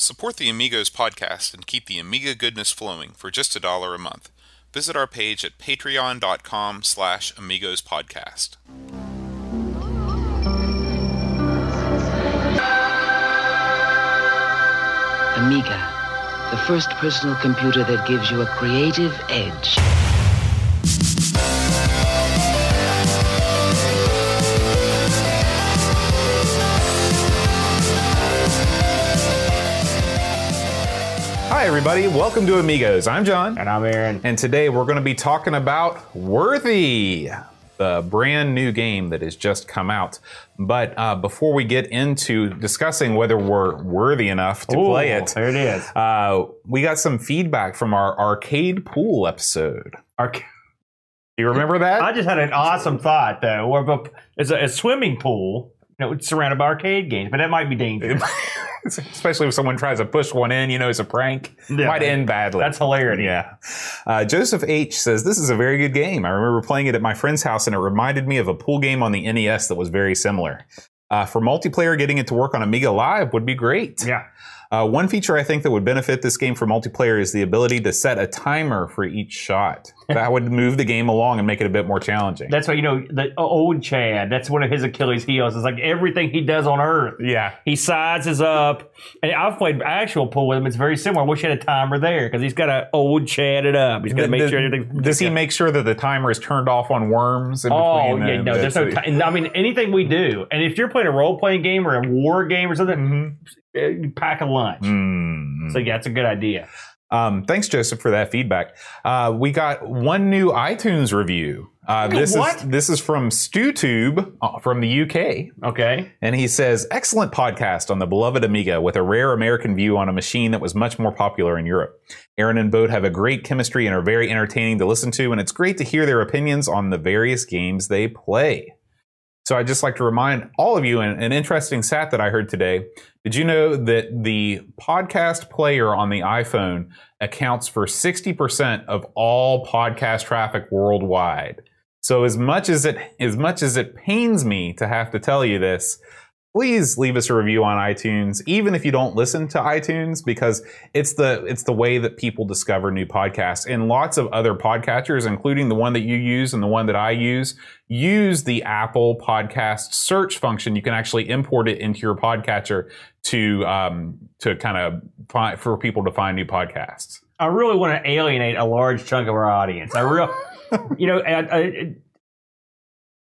Support the Amigos podcast and keep the Amiga goodness flowing for just a dollar a month. Visit our page at patreon.com slash amigos podcast. Amiga, the first personal computer that gives you a creative edge. Hi, everybody. Welcome to Amigos. I'm John. And I'm Aaron. And today we're going to be talking about Worthy, the brand new game that has just come out. But uh, before we get into discussing whether we're worthy enough to Ooh, play it, There it is. uh, we got some feedback from our arcade pool episode. Our, Do you remember that? I just had an awesome thought though. It's a, a swimming pool. You know, it's surrounded by arcade games, but that might be dangerous. Especially if someone tries to push one in, you know, it's a prank. Yeah. Might end badly. That's hilarious. Yeah. Uh, Joseph H says, This is a very good game. I remember playing it at my friend's house and it reminded me of a pool game on the NES that was very similar. Uh, for multiplayer, getting it to work on Amiga Live would be great. Yeah. Uh, one feature I think that would benefit this game for multiplayer is the ability to set a timer for each shot. That would move the game along and make it a bit more challenging. That's why you know the old Chad. That's one of his Achilles heels. Is like everything he does on Earth. yeah. He sizes up, and I've played actual pool with him. It's very similar. I wish he had a timer there because he's got to old Chad it up. He's got to make Does- sure everything. Does he make sure that the timer is turned off on worms? In Oh yeah, uh, no, there's no time. I mean, anything we do, and if you're playing a role playing game or a war game or something, uh, you pack a lunch. Mm. So yeah, that's a good idea. Um, thanks, Joseph, for that feedback. Uh, we got one new iTunes review. Uh, this What? is this is from StewTube uh, from the UK, Okay. and he says, "Excellent podcast on the beloved Amiga with a rare American view on a machine that was much more popular in Europe. Aaron and Boat have a great chemistry and are very entertaining to listen to, and it's great to hear their opinions on the various games they play." So I'd just like to remind all of you an, an interesting stat that I heard today. Did you know that the podcast player on the iPhone accounts for 60% of all podcast traffic worldwide? So as much as it as much as it pains me to have to tell you this, please leave us a review on iTunes, even if you don't listen to iTunes, because it's the it's the way that people discover new podcasts. And lots of other podcatchers, including the one that you use and the one that I use, use the Apple Podcast search function. You can actually import it into your podcatcher to um, to kind of find for people to find new podcasts. I really want to alienate a large chunk of our audience. I real, you know, I, I,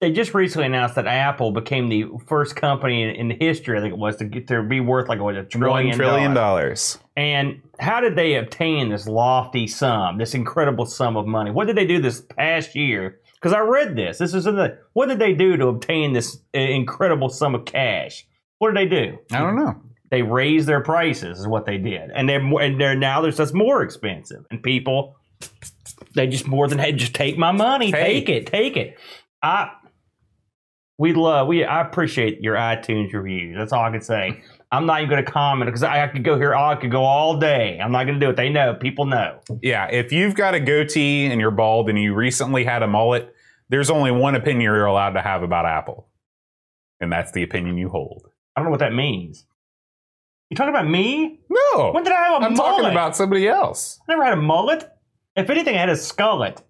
they just recently announced that Apple became the first company in, in history, I think it was, to get to be worth like what a trillion. Trillion dollars. And how did they obtain this lofty sum, this incredible sum of money? What did they do this past year? Because I read this. This is in the. What did they do to obtain this uh, incredible sum of cash? What did they do? I don't know. They raised their prices, is what they did, and they're and they're now they're just more expensive, and people they just more than hey, just take my money, Hey. take it, take it. I we love we I appreciate your iTunes reviews. That's all I can say. I'm not even going to comment because I, I could go here. I could go all day. I'm not going to do it. They know. People know. Yeah, if you've got a goatee and you're bald and you recently had a mullet, there's only one opinion you're allowed to have about Apple. And that's the opinion you hold. I don't know what that means. You talking about me? No. When did I have a I'm mullet? I'm talking about somebody else. I never had a mullet. If anything, I had a skullet.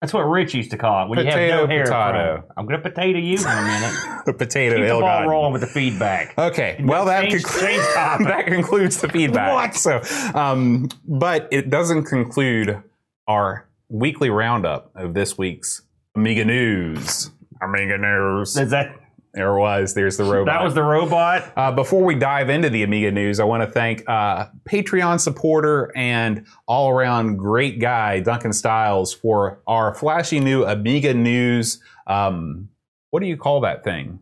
That's what Rich used to call it when you have no hair. potato. from. I'm going to potato you in a minute. A potato Keep the ball gotten. rolling with the feedback. Okay, well that Change- change that concludes the feedback. What? So, um, but it doesn't conclude our weekly roundup of this week's Amiga news. Amiga news. Is that There was. There's the robot. that was the robot? Uh, before we dive into the Amiga news, I want to thank uh, Patreon supporter and all around great guy Duncan Styles for our flashy new Amiga news. Um, what do you call that thing?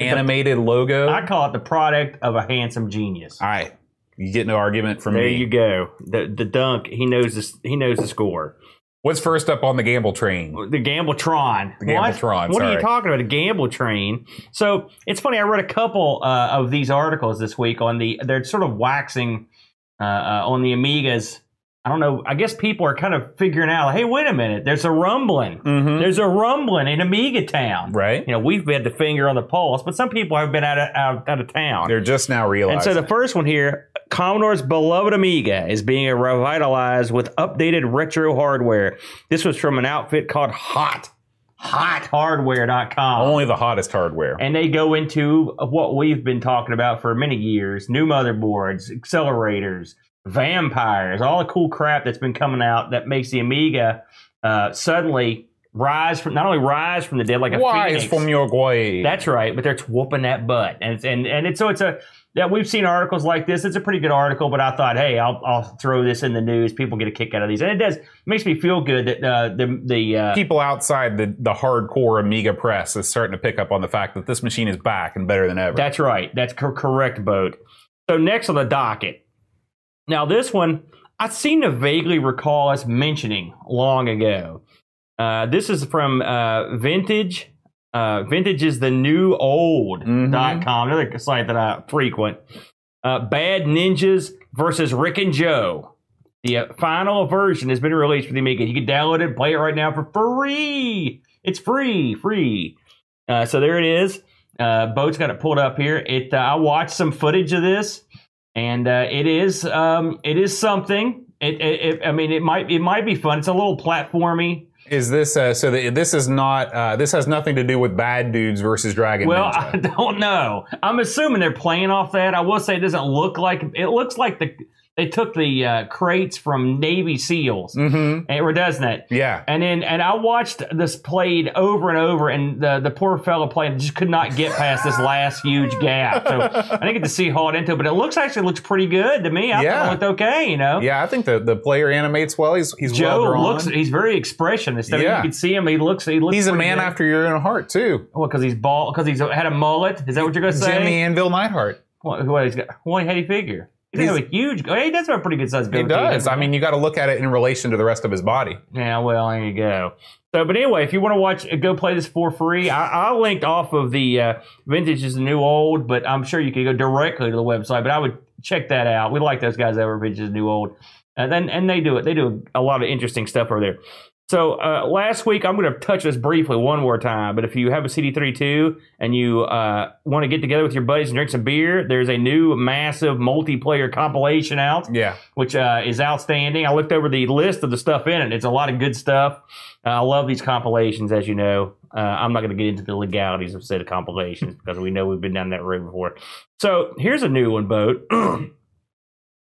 Animated logo. I call it the product of a handsome genius. all right, you get no argument from There me. There you go. The the dunk. He knows this. He knows the score. What's first up on the gamble train? The Gambletron. The Gambletron, What, what are you talking about? A Gamble Train. So it's funny. I read a couple uh, of these articles this week on the. They're sort of waxing uh, uh, on the Amigas I don't know. I guess people are kind of figuring out. Hey, wait a minute. There's a rumbling. There's a rumbling in Amiga Town. Mm-hmm. Right. You know, we've had the finger on the pulse, but some people have been out of out, out of town. They're just now realizing. And so the first one here, Commodore's beloved Amiga is being revitalized with updated retro hardware. This was from an outfit called Hot. HotHardware.com. only the hottest hardware. And they go into what we've been talking about for many years new motherboards, accelerators, vampires, all the cool crap that's been coming out that makes the Amiga uh, suddenly rise from not only rise from the dead like a Why is phoenix. from your grave? That's right, but they're whooping that butt, and it's, and and it's so it's a yeah we've seen articles like this. It's a pretty good article, but I thought, hey, I'll I'll throw this in the news. People get a kick out of these, and it does makes me feel good that uh, the the uh, People outside the, the hardcore Amiga press is starting to pick up on the fact that this machine is back and better than ever. That's right. That's cor- correct, Boat. So next on the docket. Now this one I seem to vaguely recall us mentioning long ago. Uh, this is from uh, Vintage. Uh, Vintage is the new old Mhm. dot com, another site that I frequent. Uh, Bad Ninjas versus Rick and Joe. The uh, final version has been released for the Amiga. You can download it, and play it right now for free. It's free, free. Uh, so there it is. Uh, Boat's got it pulled up here. It. Uh, I watched some footage of this, and uh, it is um, it is something. It, it, it. I mean, it might it might be fun. It's a little platformy. Is this uh, so? The, this is not. Uh, this has nothing to do with Bad Dudes versus Dragon Well, Ninja. I don't know. I'm assuming they're playing off that. I will say it doesn't look like it looks like the they took the uh, crates from Navy SEALs, mm-hmm. and or doesn't it? Yeah. And then and I watched this played over and over, and the the poor fellow playing just could not get past this last huge gap. So I didn't get to see hauled into, it, but it looks actually looks pretty good to me. I Yeah. thought it looked okay, you know. Yeah, I think the, the player animates well. He's he's well Joe drawn. looks he's very expressionist. I mean, Yeah. you can see him. He looks he looks. He's a man good. after your own heart too. Well, because he's bald. Because he's had a mullet. Is that what you're gonna say? Jimmy Anvil Neidhart. What, what he's got? What? How do you figure? He's, got a huge. Oh, he does have a pretty good size He does. I mean, you got to look at it in relation to the rest of his body. Yeah, well, there you go. So, but anyway, if you want to watch, go play this for free. I, I linked off of the uh, vintage is the new old, but I'm sure you could go directly to the website. But I would check that out. We like those guys over at vintage is new old, and then and they do it. They do a lot of interesting stuff over there. So uh, last week, I'm going to touch this briefly one more time. But if you have a CD32 and you uh, want to get together with your buddies and drink some beer, there's a new massive multiplayer compilation out Yeah. which uh, is outstanding. I looked over the list of the stuff in it. It's a lot of good stuff. Uh, I love these compilations, as you know. Uh, I'm not going to get into the legalities of said compilations because we know we've been down that road before. So here's a new one, boat.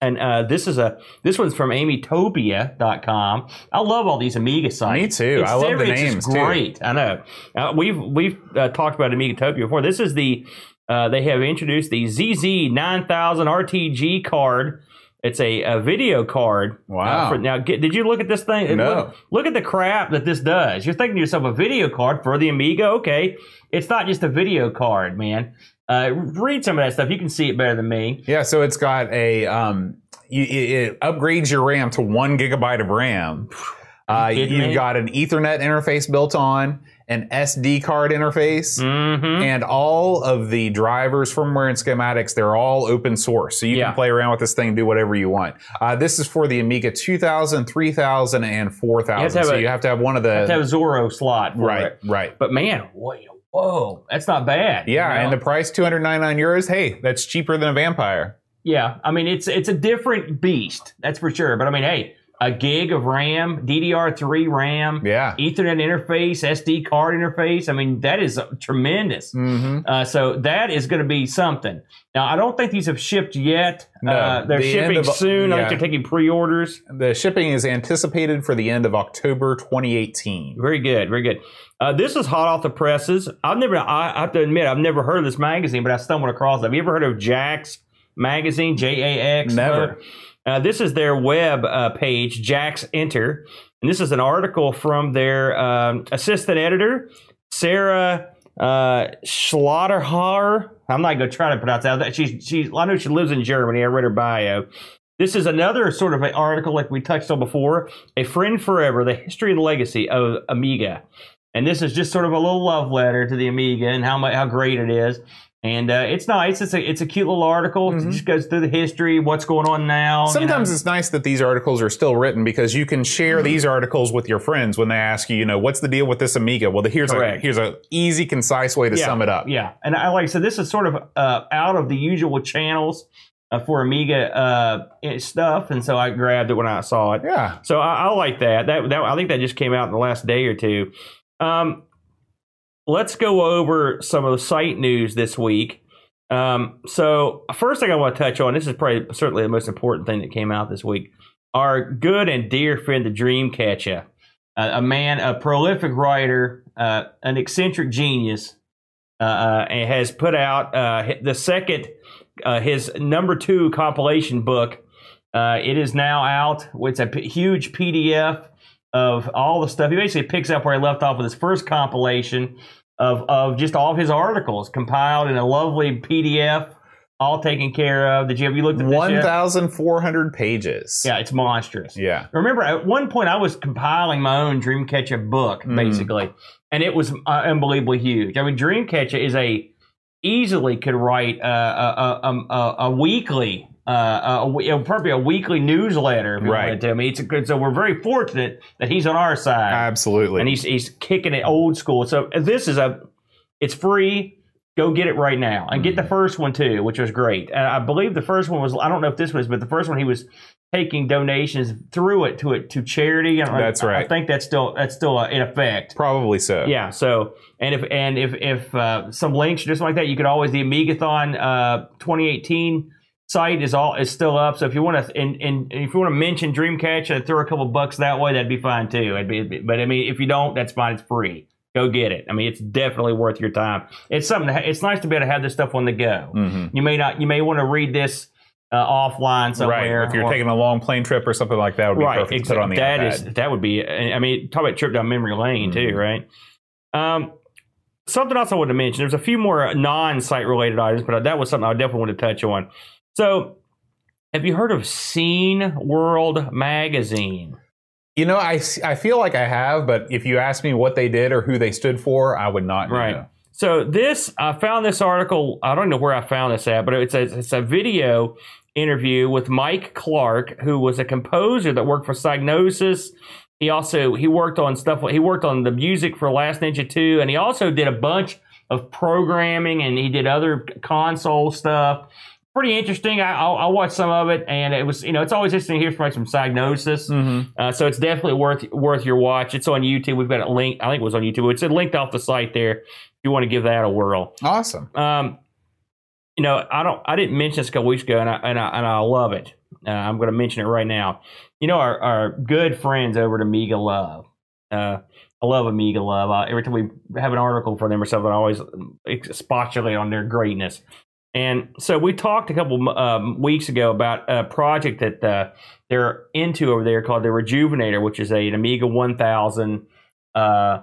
And uh, this is a this one's from Amitopia.com. I love all these Amiga sites. Me too. It's I love the names, too. Great, I know. Uh, we've we've uh, talked about Amigatopia before. This is the uh, they have introduced the ZZ 9000 RTG card. It's a, a video card. Wow. Uh, for, now, get, did you look at this thing? No. Look, look at the crap that this does. You're thinking to yourself, a video card for the Amiga? Okay, it's not just a video card, man. Uh, read some of that stuff. You can see it better than me. Yeah. So it's got a um, you, it, upgrades your RAM to one gigabyte of RAM. Uh, you've me? got an Ethernet interface built on, an SD card interface, Mm-hmm. and all of the drivers, firmware, and schematics, they're all open source. So you Yeah. can play around with this thing and do whatever you want. Uh, this is for the Amiga 2000, 3000, and 4000. have so a- you have to have one of the. to have Zorro slot. For right, it. right. But man, whoa, whoa, that's not bad. Yeah, you know? and the price 299 euros. Hey, that's cheaper than a vampire. Yeah, I mean it's it's a different beast, that's for sure. But I mean, hey, a gig of RAM, DDR3 RAM, Yeah. Ethernet interface, SD card interface. I mean, that is tremendous. Mm-hmm. Uh, so that is going to be something. Now, I don't think these have shipped yet. No, uh, they're the shipping of- soon. I think they're taking pre-orders. The shipping is anticipated for the end of October 2018. Very good, very good. Uh, this is hot off the presses. I've never, I, I have to admit, I've never heard of this magazine, but I stumbled across it. Have you ever heard of Jax magazine? J A X. Never. Uh, this is their web uh, page, JAXenter, and this is an article from their um, assistant editor, Sarah uh, Schlothauer. I'm not going to try to pronounce that. She's, she's, I know she lives in Germany. I read her bio. This is another sort of an article like we touched on before. A Friend Forever, the history and legacy of Amiga. And this is just sort of a little love letter to the Amiga and how how great it is. And uh, it's nice. It's a it's a cute little article. It just goes through the history, what's going on now. you Sometimes know. it's nice that these articles are still written because you can share these articles with your friends when they ask you, you know, what's the deal with this Amiga? Well, here's a here's a easy, concise way to yeah, sum it up. Yeah, and I like so this is sort of uh, out of the usual channels uh, for Amiga uh, stuff, and so I grabbed it when I saw it. Yeah. So I, I like that. That that I think that just came out in the last day or two. Um, let's go over some of the site news this week. Um, so first thing I want to touch on this is probably certainly the most important thing that came out this week. Our good and dear friend, the Dreamcatcher, uh, a man, a prolific writer, uh, an eccentric genius, uh, uh, and has put out uh, the second, uh, his number two compilation book. Uh, it is now out. It's a p- huge PDF of all the stuff. He basically picks up where he left off with his first compilation of, of just all of his articles compiled in a lovely PDF, all taken care of. Did you have you looked at this thousand four hundred pages. Yeah, it's monstrous. Yeah. Remember, at one point, I was compiling my own Dreamcatcher book, Mm. basically, and it was uh, unbelievably huge. I mean, Dreamcatcher is a easily could write a, a, a, a weekly, uh, a, we- probably a weekly newsletter. If you Right. wanted to. I mean, it's a good. So we're very fortunate that he's on our side, Absolutely. and he's he's kicking it old school. So this is a, it's free. Go get it right now and get the first one too, which was great. And I believe the first one was I don't know if this was, but the first one he was taking donations through it to it to charity. I. That's I- right. I think that's still that's still uh, in effect. Probably so. Yeah. So and if and if if uh, some links or just like that, you could always the Amigathon uh, 2018 site is all is still up. So if you want to and, and if you want to mention Dreamcatcher and throw a couple bucks that way, that'd be fine too. It'd be, it'd be- but I mean, if you don't, that's fine. It's free. Go get it. I mean, it's definitely worth your time. It's something. To ha- it's nice to be able to have this stuff on the go. Mhm. You may not. You may want to read this uh, offline somewhere. Right. If you're or- taking a long plane trip or something like that, would be right, perfect to put on the That iPad. is that would be. I mean, talk about trip down memory lane too, Mhm. right? Um, something else I wanted to mention. There's a few more non-site related items, but that was something I definitely wanted to touch on. So, have you heard of Scene World Magazine? You know, I, I feel like I have, but if you ask me what they did or who they stood for, I would not Right. know. So this, I found this article. I don't know where I found this at, but it's a, it's a video interview with Mike Clark, who was a composer that worked for Psygnosis. He also he worked on stuff. He worked on the music for Last Ninja Two, and he also did a bunch of programming, and he did other console stuff. Pretty interesting. I, I, I watched some of it, and it was you know it's always interesting to hear from some Psygnosis. Mm-hmm. Uh, so it's definitely worth worth your watch. It's on YouTube. We've got it linked. I think it was on YouTube. It's linked off the site there. If you want to give that a whirl. Awesome. Um, you know, I don't. I didn't mention this a couple weeks ago, and I and I, and I love it. Uh, I'm going to mention it right now. You know, our, our good friends over at Amiga Love. Uh, I love Amiga Love. Uh, every time we have an article for them or something, I always expostulate on their greatness. And so we talked a couple um, weeks ago about a project that uh, they're into over there called the Rejuvenator, which is a, an Amiga 1000 uh,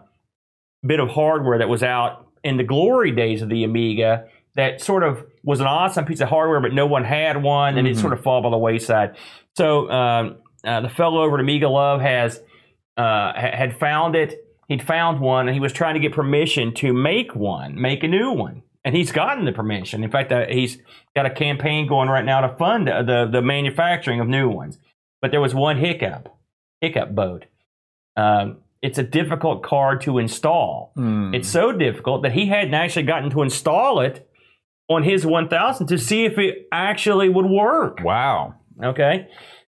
bit of hardware that was out in the glory days of the Amiga that sort of was an awesome piece of hardware, but no one had one, and it Mhm. sort of fall by the wayside. So um, uh, the fellow over at Amiga Love has uh, ha- had found it. He'd found one, and he was trying to get permission to make one, make a new one, and he's gotten the permission. In fact, uh, he's got a campaign going right now to fund uh, the the manufacturing of new ones. But there was one hiccup, hiccup boat. Um, it's a difficult card to install. Hmm. It's so difficult that he hadn't actually gotten to install it on his 1000 to see if it actually would work. wow. Okay.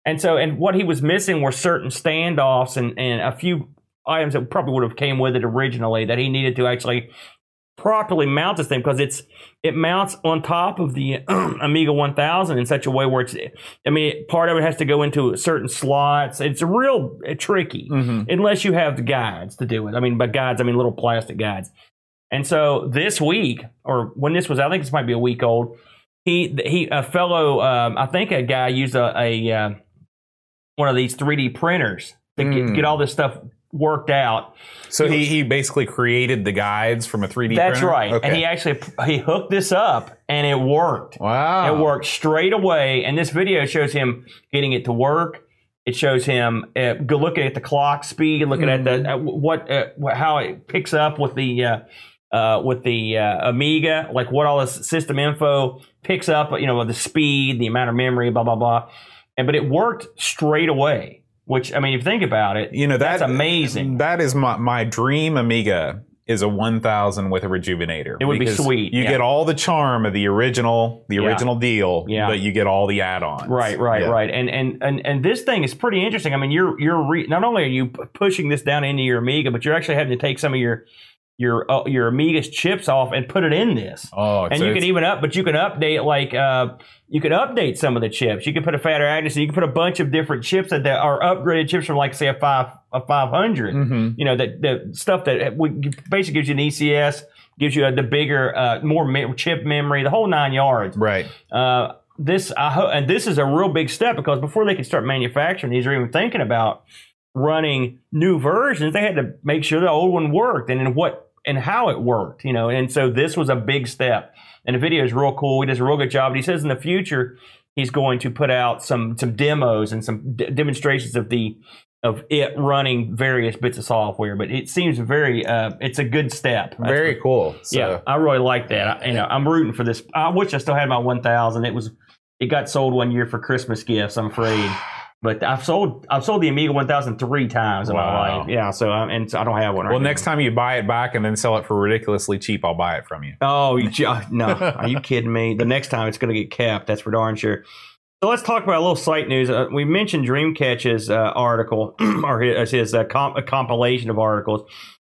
And so, and what he was missing were certain standoffs and, and a few items that probably would have came with it originally that he needed to actually properly mount this thing because it's it mounts on top of the Amiga 1000 in such a way where it's I mean part of it has to go into certain slots. It's real uh, tricky Mhm. unless you have the guides to do it. I mean, by guides, I mean little plastic guides. And so this week, or when this was, I think this might be a week old. He he a fellow, um, I think a guy used a, a uh, one of these 3D printers to get, Mm. get all this stuff worked out. So he, he basically created the guides from a 3D That's printer? right. Okay. And he actually he hooked this up, and it worked. wow. It worked straight away, and this video shows him getting it to work. It shows him uh, looking at the clock speed and looking at the at what uh, how it picks up with the uh, uh, with the uh, Amiga, like what all this system info picks up, you know, the speed, the amount of memory, blah blah blah, and but it worked straight away. Which I mean, if you think about it, You know that that's amazing. That is my my dream Amiga is a 1000 with a rejuvenator. It would be sweet, You yeah. get all the charm of the original, the Yeah. original deal, Yeah. but you get all the add-ons. Right, right, Yeah. right. And and and and this thing is pretty interesting. I mean, you're you're re- not only are you pushing this down into your Amiga, but you're actually having to take some of your your uh, your Amiga's chips off and put it in this. Oh, and so you can even up, but you can update like uh, you can update some of the chips. You can put a fatter Agnus, and you can put a bunch of different chips that that are upgraded chips from like say a five a five Mhm. You know that the stuff that would- basically gives you an ECS, gives you a, the bigger, uh, more me- chip memory, the whole nine yards. Right. Uh, this I ho- and this is a real big step because before they could start manufacturing these or even thinking about running new versions, they had to make sure the old one worked and in what and how it worked, you know. And so this was a big step. And the video is real cool. He does a real good job. And he says in the future he's going to put out some some demos and some d- demonstrations of the of it running various bits of software. But it seems very uh, it's a good step. That's Very cool. So, yeah, I really like that. I, you know, I'm rooting for this. I wish I still had my 1000. It was it got sold one year for Christmas gifts. I'm afraid, but I've sold I've sold the Amiga 1000 three times in Wow. my life. Yeah, so I, and so I don't have one. Right Well, now. next time you buy it back and then sell it for ridiculously cheap, I'll buy it from you. Oh, you, ju- no. Are you kidding me? The next time it's going to get kept. That's for darn sure. So let's talk about a little site news. Uh, we mentioned Dreamcatch's uh, article, or his, his uh, comp- a compilation of articles.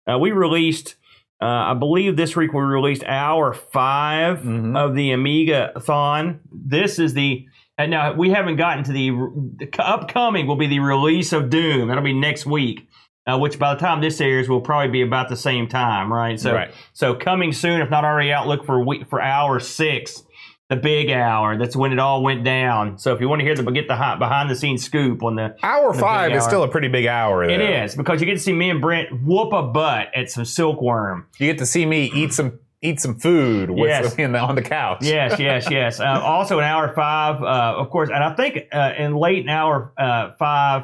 Uh, we released, uh, I believe this week we released hour 5 Mhm. of the Amigathon. This is the. And now we haven't gotten to the, the upcoming will be the release of Doom. That'll be next week. Uh, which by the time this airs will probably be about the same time, right? So, Right. so coming soon, if not already out, look for week for hour six, the big hour. That's when it all went down. So if you want to hear the get the hot behind the scenes scoop on the, Hour The five is hour. still a pretty big hour. it though. is because you get to see me and Brent whoop a butt at some silkworm. You get to see me eat some eat some food with, Yes. in the, on the couch. Yes, yes, yes. Uh, also in hour five, uh, of course, and I think uh, in late in hour uh, five.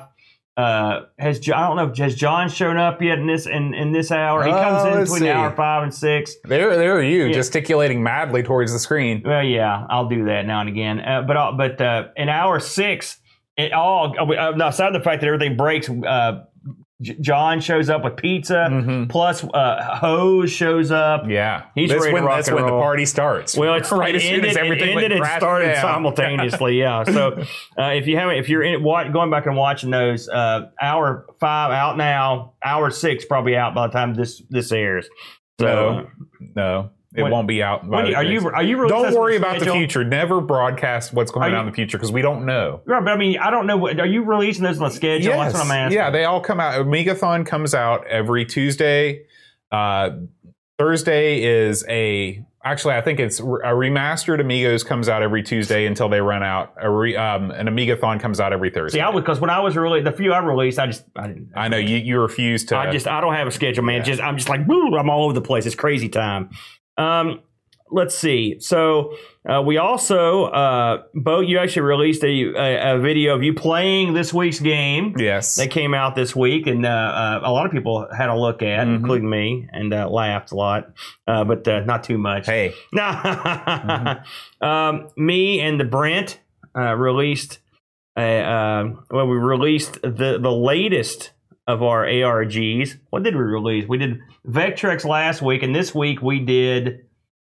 Uh, has Jo- I don't know has John shown up yet in this in, in this hour? He comes Oh, in between see. hour five and six. There, there are you Yeah. gesticulating madly towards the screen. Well, yeah, I'll do that now and again. Uh, but uh, but uh, in hour six, it all uh, aside the fact that everything breaks. Uh, J- John shows up with pizza. Mhm. Plus, uh, Hose shows up. Yeah, He's that's ready to when rock that's and when the party starts. Well, it's right it as soon as everything it ended and started down. simultaneously. Yeah. So uh, if you haven't, if you're in wa- going back and watching those, uh, hour five out now, hour six probably out by the time this this airs. So No, no, it When- won't be out. by when are you are you really Don't worry about the future. Never broadcast what's going on in the future because we don't know. Right, but I mean, I don't know. What, are you releasing those on the schedule? That's what I'm asking. Yeah, they all come out. Amigathon comes out every Tuesday. Uh, Thursday is a actually I think it's a remastered Amigos comes out every Tuesday until they run out. A re, um, an Amigathon comes out every Thursday. See, I because when I was really the few I released, I just I, didn't, I know you you refuse to. I just I don't have a schedule, man. Yeah. Just I'm just like woo, I'm all over the place. It's crazy time. Um, let's see. So uh, we also uh, Bo, you actually released a, a a video of you playing this week's game. yes. That came out this week, and uh, uh, a lot of people had a look at, Mhm. including me, and uh, laughed a lot, uh, but uh, not too much. hey, No. um, me and the Brent uh, released. A, well, we released the the latest of our ARGs. What did we release? We did Vectrex last week, and this week we did.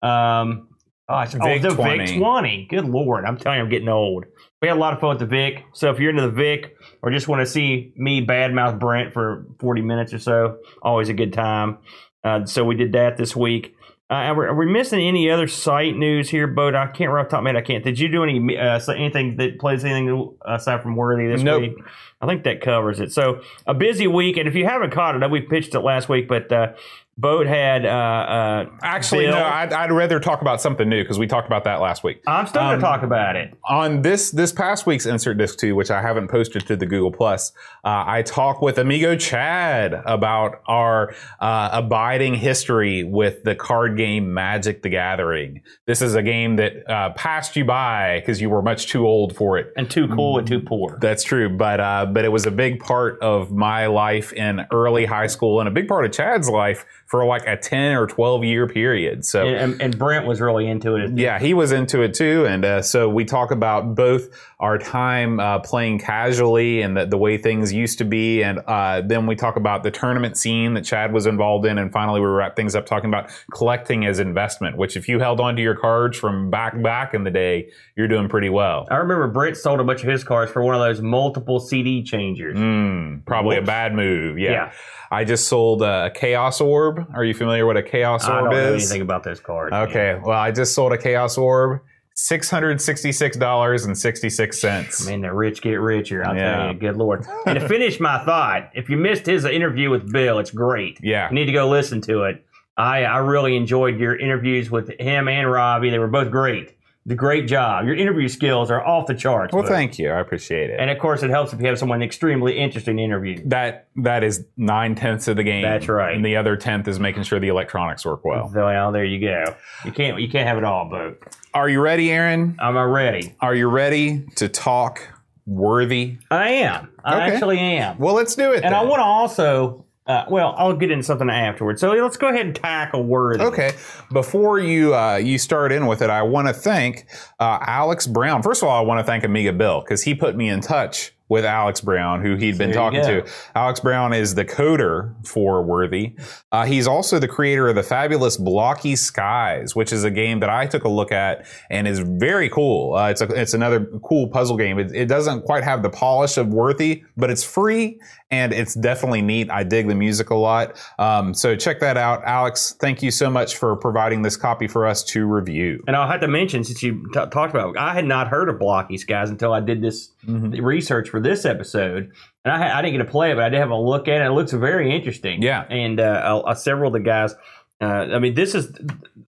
Um, gosh, oh, Vic the 20. Vic 20. Good lord, I'm telling you, I'm getting old. We had a lot of fun with the Vic. So if you're into the Vic or just want to see me badmouth Brent for 40 minutes or so, always a good time. Uh, so we did that this week. Uh, are, we, are we missing any other site news here, Bo? I can't right off top of my head. I can't. Did you do any uh, anything that plays anything aside from Worthy this Nope. week? I think that covers it. So a busy week, and if you haven't caught it, we pitched it last week, but uh, Boat had. Uh, uh, actually, Bill- no. I'd, I'd rather talk about something new because we talked about that last week. I'm still going Um, to talk about it. on this this past week's insert disc two, which I haven't posted to the Google Plus, uh, I talk with Amigo Chad about our uh, abiding history with the card game Magic: The Gathering. This is a game that uh, passed you by because you were much too old for it. And too cool and too poor. That's true, but uh, but it was a big part of my life in early high school and a big part of Chad's life for like a 10 or 12 year period. So And, and, Brent was really into it. yeah, he was into it too. And uh, so we talk about both our time uh, playing casually and the, the way things used to be. And uh, then we talk about the tournament scene that Chad was involved in. And finally, we wrap things up talking about collecting as investment, which if you held onto your cards from back back in the day, you're doing pretty well. I remember Brent sold a bunch of his cards for one of those multiple CD changers. Mm, probably a bad move. Yeah. Yeah. I just sold a Chaos Orb. Are you familiar with a Chaos Orb I don't know is? anything about those cards. Okay. Well, I just sold a Chaos Orb. Six hundred sixty-six dollars and sixty-six cents. I Man, the rich get richer. I'll Yeah. tell you, good lord. And to finish my thought, if you missed his interview with Bill, it's great. Yeah. You need to go listen to it. I I really enjoyed your interviews with him and Robbie. They were both great. The great job. Your interview skills are off the charts. Well, bud. thank you. I appreciate it. And of course, it helps if you have someone extremely interesting to interview. that that is nine tenths of the game. That's right. And the other tenth is making sure the electronics work well. Well, there you go. You can't you can't have it all, but Are you ready, Aaron? I'm uh, ready. Are you ready to talk worthy? I am. I Okay. actually am. Well, let's do it. And I want to also. Uh, well, I'll get into something afterwards. So let's go ahead and tackle worthy. Okay. Before you uh, you start in with it, I want to thank uh, Alex Brown. First of all, I want to thank Amiga Bill because he put me in touch with Alex Brown, who he'd been There talking to. Alex Brown is the coder for Worthy. Uh, he's also the creator of the fabulous Blocky Skies, which is a game that I took a look at and is very cool. Uh, it's a, it's another cool puzzle game. It, it doesn't quite have the polish of Worthy, but it's free and it's definitely neat. I dig the music a lot. Um, so check that out, Alex. Thank you so much for providing this copy for us to review. And I'll have to mention, since you t- talked about, it, I had not heard of Blocky Skies until I did this Mm-hmm. research for this episode, and I, I didn't get to play it, but I did have a look at it. It looks very interesting. Yeah. and uh, uh, several of the guys. Uh, I mean, this is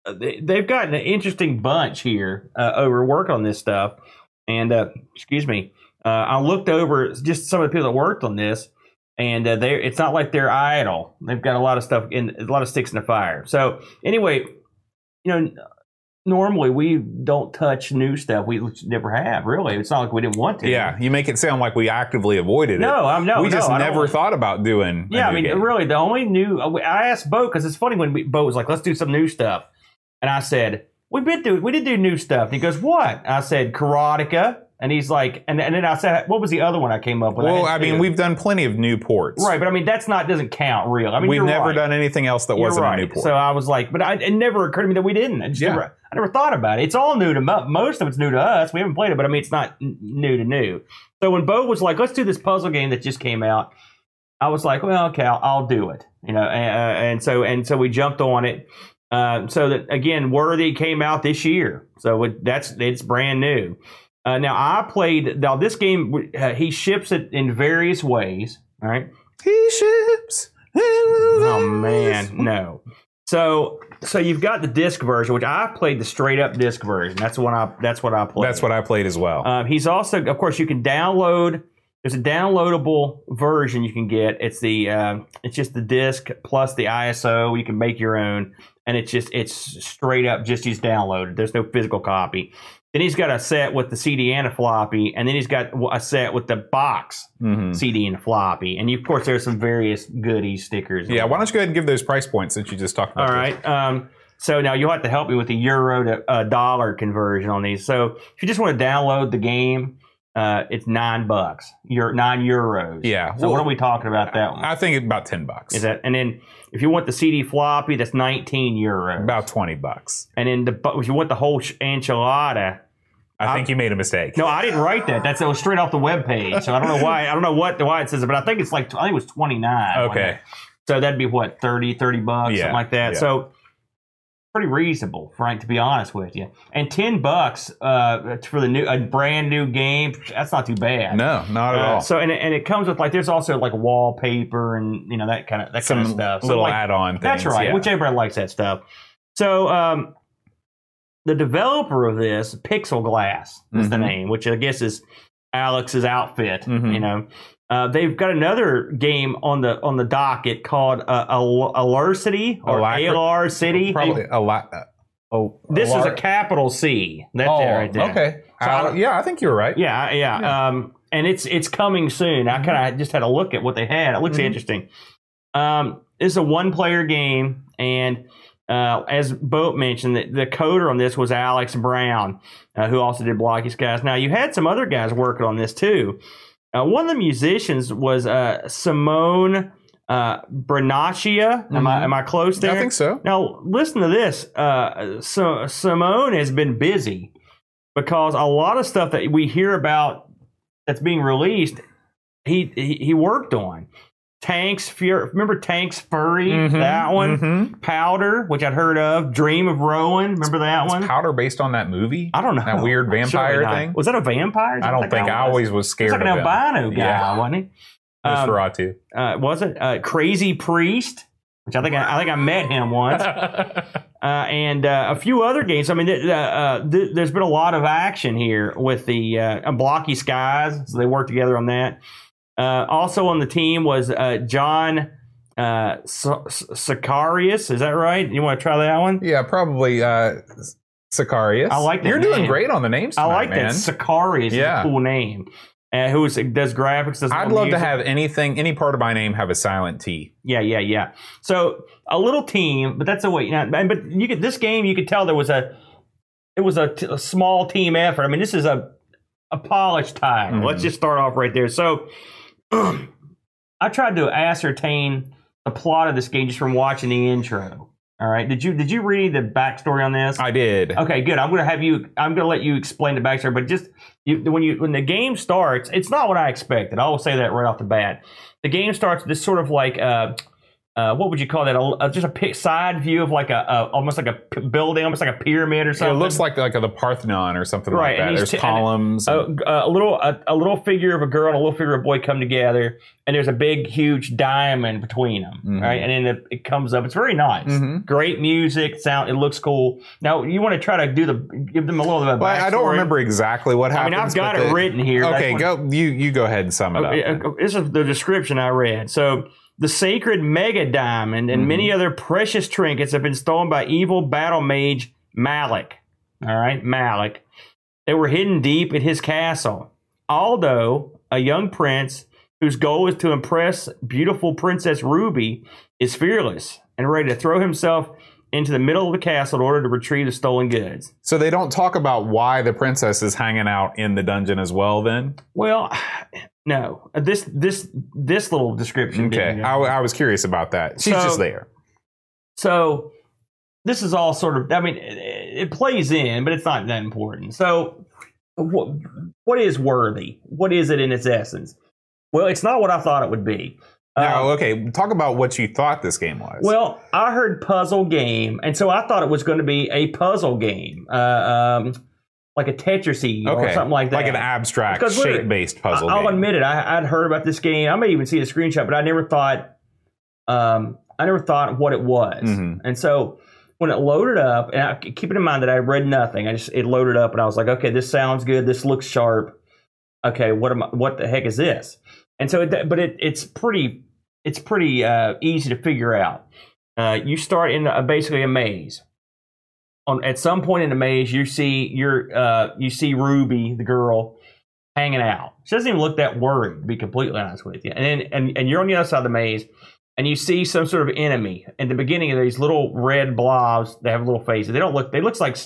they, they've got an interesting bunch here uh, over work on this stuff. And uh, excuse me, uh, I looked over just some of the people that worked on this, and uh, they it's not like they're idle. They've got a lot of stuff in a lot of sticks in the fire. So anyway, you know, normally we don't touch new stuff. We never have really. It's not like we didn't want to. Yeah, you make it sound like we actively avoided it. No, I'm no. we no, just I never thought about doing. Yeah, I mean, game. really, the only new uh, I asked Bo because it's funny when we, Bo was like, "Let's do some new stuff," and I said, "We've been doing, we did do new stuff." And he goes, "What?" And I said, "Karateka," and he's like, and, and then I said, "What was the other one I came up with?" Well, had I mean, we've done plenty of new ports. right, but I mean, that's not doesn't count real. I mean, We've never right. done anything else that You're wasn't right. a new port. So I was like, but I, it never occurred to me that we didn't. Yeah. never, I never thought about it. It's all new to mo- most of it's new to us. We haven't played it, but I mean, it's not n- new to new. So when Bo was like, "Let's do this puzzle game that just came out," I was like, "Well, okay, I'll, I'll do it." You know, and, and so and so we jumped on it. Uh, so that again, Worthy came out this year, so it, that's it's brand new. Uh, now I played now this game. Uh, he ships it in various ways. All right. he ships. Oh man, no. So so you've got the disc version, which I played the straight up disc version. That's what I that's what I played. That's what I played as well. Um, he's also, of course, you can download. There's a downloadable version you can get. It's the uh, it's just the disc plus the ISO. You can make your own, and it's just it's straight up just he's downloaded. There's no physical copy. Then he's got a set with the CD and a floppy, and then he's got a set with the box Mhm. CD and floppy. And you, of course, there's some various goodies stickers. Yeah, why don't you go ahead and give those price points that you just talked about? All right. Um, so now you'll have to help me with the euro to uh, dollar conversion on these. So if you just want to download the game, uh, it's nine bucks. You're nine euros. Yeah. So what are we talking about that one? I think about ten bucks. Is that and then if you want the CD floppy, that's nineteen euros. about twenty bucks? and then the if you want the whole enchilada, I think you made a mistake. no, I didn't write that. That's it was straight off the web page. So I don't know why. I don't know what why it says it, but I think it's like I think it was twenty nine. Okay. So that'd be what 30, 30 bucks, Yeah, something like that. yeah. So pretty reasonable, Frank, to be honest with you. And ten bucks uh, for the new a brand new game. That's not too bad. No, not at Uh, all. so and it, and it comes with like there's also like wallpaper and you know that kind of that Some kind of stuff. So, little like, add-on things. that's right. yeah. Which everybody likes that stuff. So um, the developer of this, Pixel Glass, is the Mhm. name, which I guess is Alex's outfit. Mhm. You know, uh, they've got another game on the on the docket called uh, Al- Alarcity or Alacri- ALR City. Probably a lot. Uh, oh, this is a capital C. That's oh, it right there. Okay. So I Uh, yeah, I think you're right. Yeah, yeah. Um, and it's it's coming soon. I kind of just had a look at what they had. It looks Mhm. interesting. Um, it's a one player game, And uh, as Boat mentioned, the, the coder on this was Alex Brown, uh, who also did Blocky Skies. Now, you had some other guys working on this too. Uh, one of the musicians was uh, Simone uh, Bernacchia. Am, I, am I close there? I think so. Now, listen to this. Uh, so Simone has been busy because a lot of stuff that we hear about that's being released, he he, he worked on. Tanks, Fury, remember Tanks Furry? Mhm, That one. mhm. Powder, which I'd heard of. Dream of Rowan, remember that one? Powder based on that movie? I don't know. That weird vampire thing? Was that a vampire? I don't think I always was It's scared like an albino guy, Yeah. wasn't he? Um, Nosferatu. uh, was it uh, Crazy Priest? Which I think I, I think I met him once, uh, and uh, a few other games. I mean, th- uh, uh, th- there's been a lot of action here with the uh, Blocky Skies, so they worked together on that. Uh, also on the team was uh, John uh, Sicarius. Is that right? You want to try that one? yeah, probably uh, Sicarius. I like that You're doing great on the names I like man. that. Sicarius Yeah. is a cool name. Uh, who is, does graphics? Does I'd love to have anything, any part of my name have a silent T. Yeah, yeah, yeah. So a little team, but that's the way. You know, but you could this game, you could tell there was a it was a, t- a small team effort. I mean, this is a a polished title. Mhm. Let's just start off right there. So I tried to ascertain the plot of this game just from watching the intro. All right, did you did you read the backstory on this? I did. Okay, good. I'm gonna have you. I'm gonna let you explain the backstory, but just you, when you when the game starts, it's not what I expected. I will say that right off the bat. The game starts this sort of like uh, uh, what would you call that? A, a- just a side view of like a, a almost like a p- building, almost like a pyramid or something. it looks like like the Parthenon or something Right, like and that. There's t- columns. a, and- a little a, little figure of a girl and a little figure of a boy come together, and there's a big huge diamond between them, Mhm. right? And then it, it comes up. It's very nice. Mhm. Great music, sound. It looks cool. Now you want to try to do the give them a little bit of a But I don't remember exactly what I happened. mean, I've got it written here. Okay, go. You you go ahead and sum it up. Okay, then. uh, This is the description I read. So, the sacred mega diamond and Mhm. many other precious trinkets have been stolen by evil battle mage Malik. All right, Malik. They were hidden deep in his castle. Aldo, a young prince whose goal is to impress beautiful Princess Ruby, is fearless and ready to throw himself into the middle of the castle in order to retrieve the stolen goods. So they don't talk about why the princess is hanging out in the dungeon as well. Then Well, no. This this this little description. okay, I. I was curious about that. She's So- just there. So this is all sort of. I mean, it, it plays in, but it's not that important. So what what is worthy? What is it in its essence? Well, it's not what I thought it would be. Now, Uh, okay, talk about what you thought this game was. well, I heard puzzle game, and so I thought it was going to be a puzzle game, uh, um, like a Tetrisy or something like that. like an abstract shape-based puzzle I, will admit it. I, I'd heard about this game. I may even see a screenshot, but I never thought. Um, I never thought what it was, Mhm. and so when it loaded up, and I, keeping in mind that I read nothing, I just it loaded up, and I was like, okay, this sounds good. This looks sharp. Okay, what am I, what the heck is this? And so, it, but it, it's pretty it's pretty uh, easy to figure out. Uh, you start in a, basically a maze. On at some point in the maze, you see your uh, you see Ruby, the girl, hanging out. She doesn't even look that worried, to be completely honest with you. And then and, and you're on the other side of the maze, and you see some sort of enemy. In the beginning of these little red blobs, they have little faces. They don't look. They looks like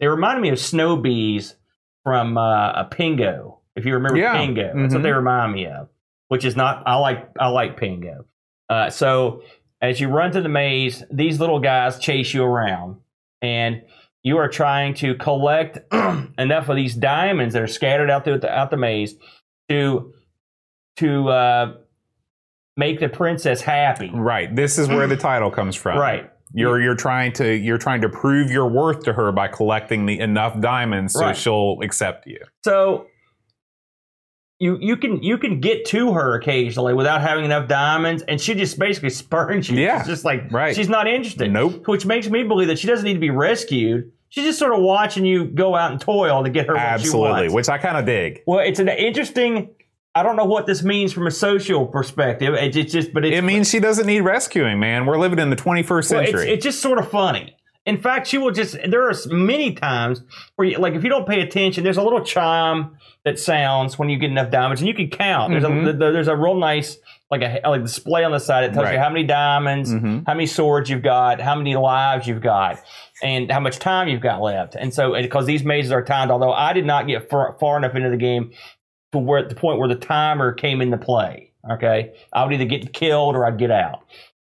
they remind me of snow bees from uh, a Pengo. If you remember Yeah. Pengo, that's what Mhm. they remind me of. Which is not. I like. I like Pengo. Uh, so as you run through the maze, these little guys chase you around, and you are trying to collect enough of these diamonds that are scattered out through the, out the maze to to uh, make the princess happy. right. This is where the title comes from. Right. You're you're trying to you're trying to prove your worth to her by collecting the enough diamonds so Right. she'll accept you. So you you can you can get to her occasionally without having enough diamonds, and she just basically spurns you. Yeah. It's just like Right. she's not interested. Nope. Which makes me believe that she doesn't need to be rescued. She's just sort of watching you go out and toil to get her what she Absolutely, which I kind of dig. Well, it's an interesting. I don't know what this means from a social perspective. It's, just, but it's, It means she doesn't need rescuing, man. We're living in the 21st well, century. it's, it's just sort of funny. In fact, she will just. There are many times where, you, like, if you don't pay attention, there's a little chime that sounds when you get enough diamonds, and you can count. There's Mhm. a there's a real nice like a like display on the side that tells Right. you how many diamonds, Mhm. how many swords you've got, how many lives you've got, and how much time you've got left. And so, because these mazes are timed, although I did not get far, far enough into the game to where at the point where the timer came into play. Okay, I would either get killed or I'd get out.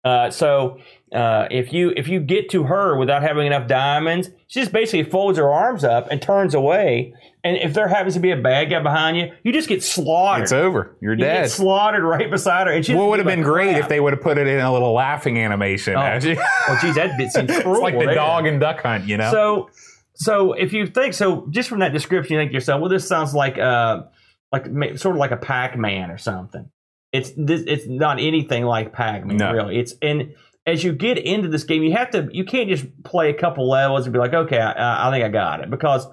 Uh, so uh, if you if you get to her without having enough diamonds, she just basically folds her arms up and turns away. And if there happens to be a bad guy behind you, you just get slaughtered. It's over. You're you dead. get slaughtered right beside her. And she What would have been great crap. if they would have put it in a little laughing animation? Oh. Well, geez, that bit seems cruel. it's like the there. dog and duck hunt, you know? So, so if you think so, just from that description, you think to yourself, well, this sounds like uh, like sort of like a Pac-Man or something. It's this. It's not anything like Pac-Man, No. really. It's and as you get into this game, you have to. You can't just play a couple levels and be like, okay, I, I think I got it, because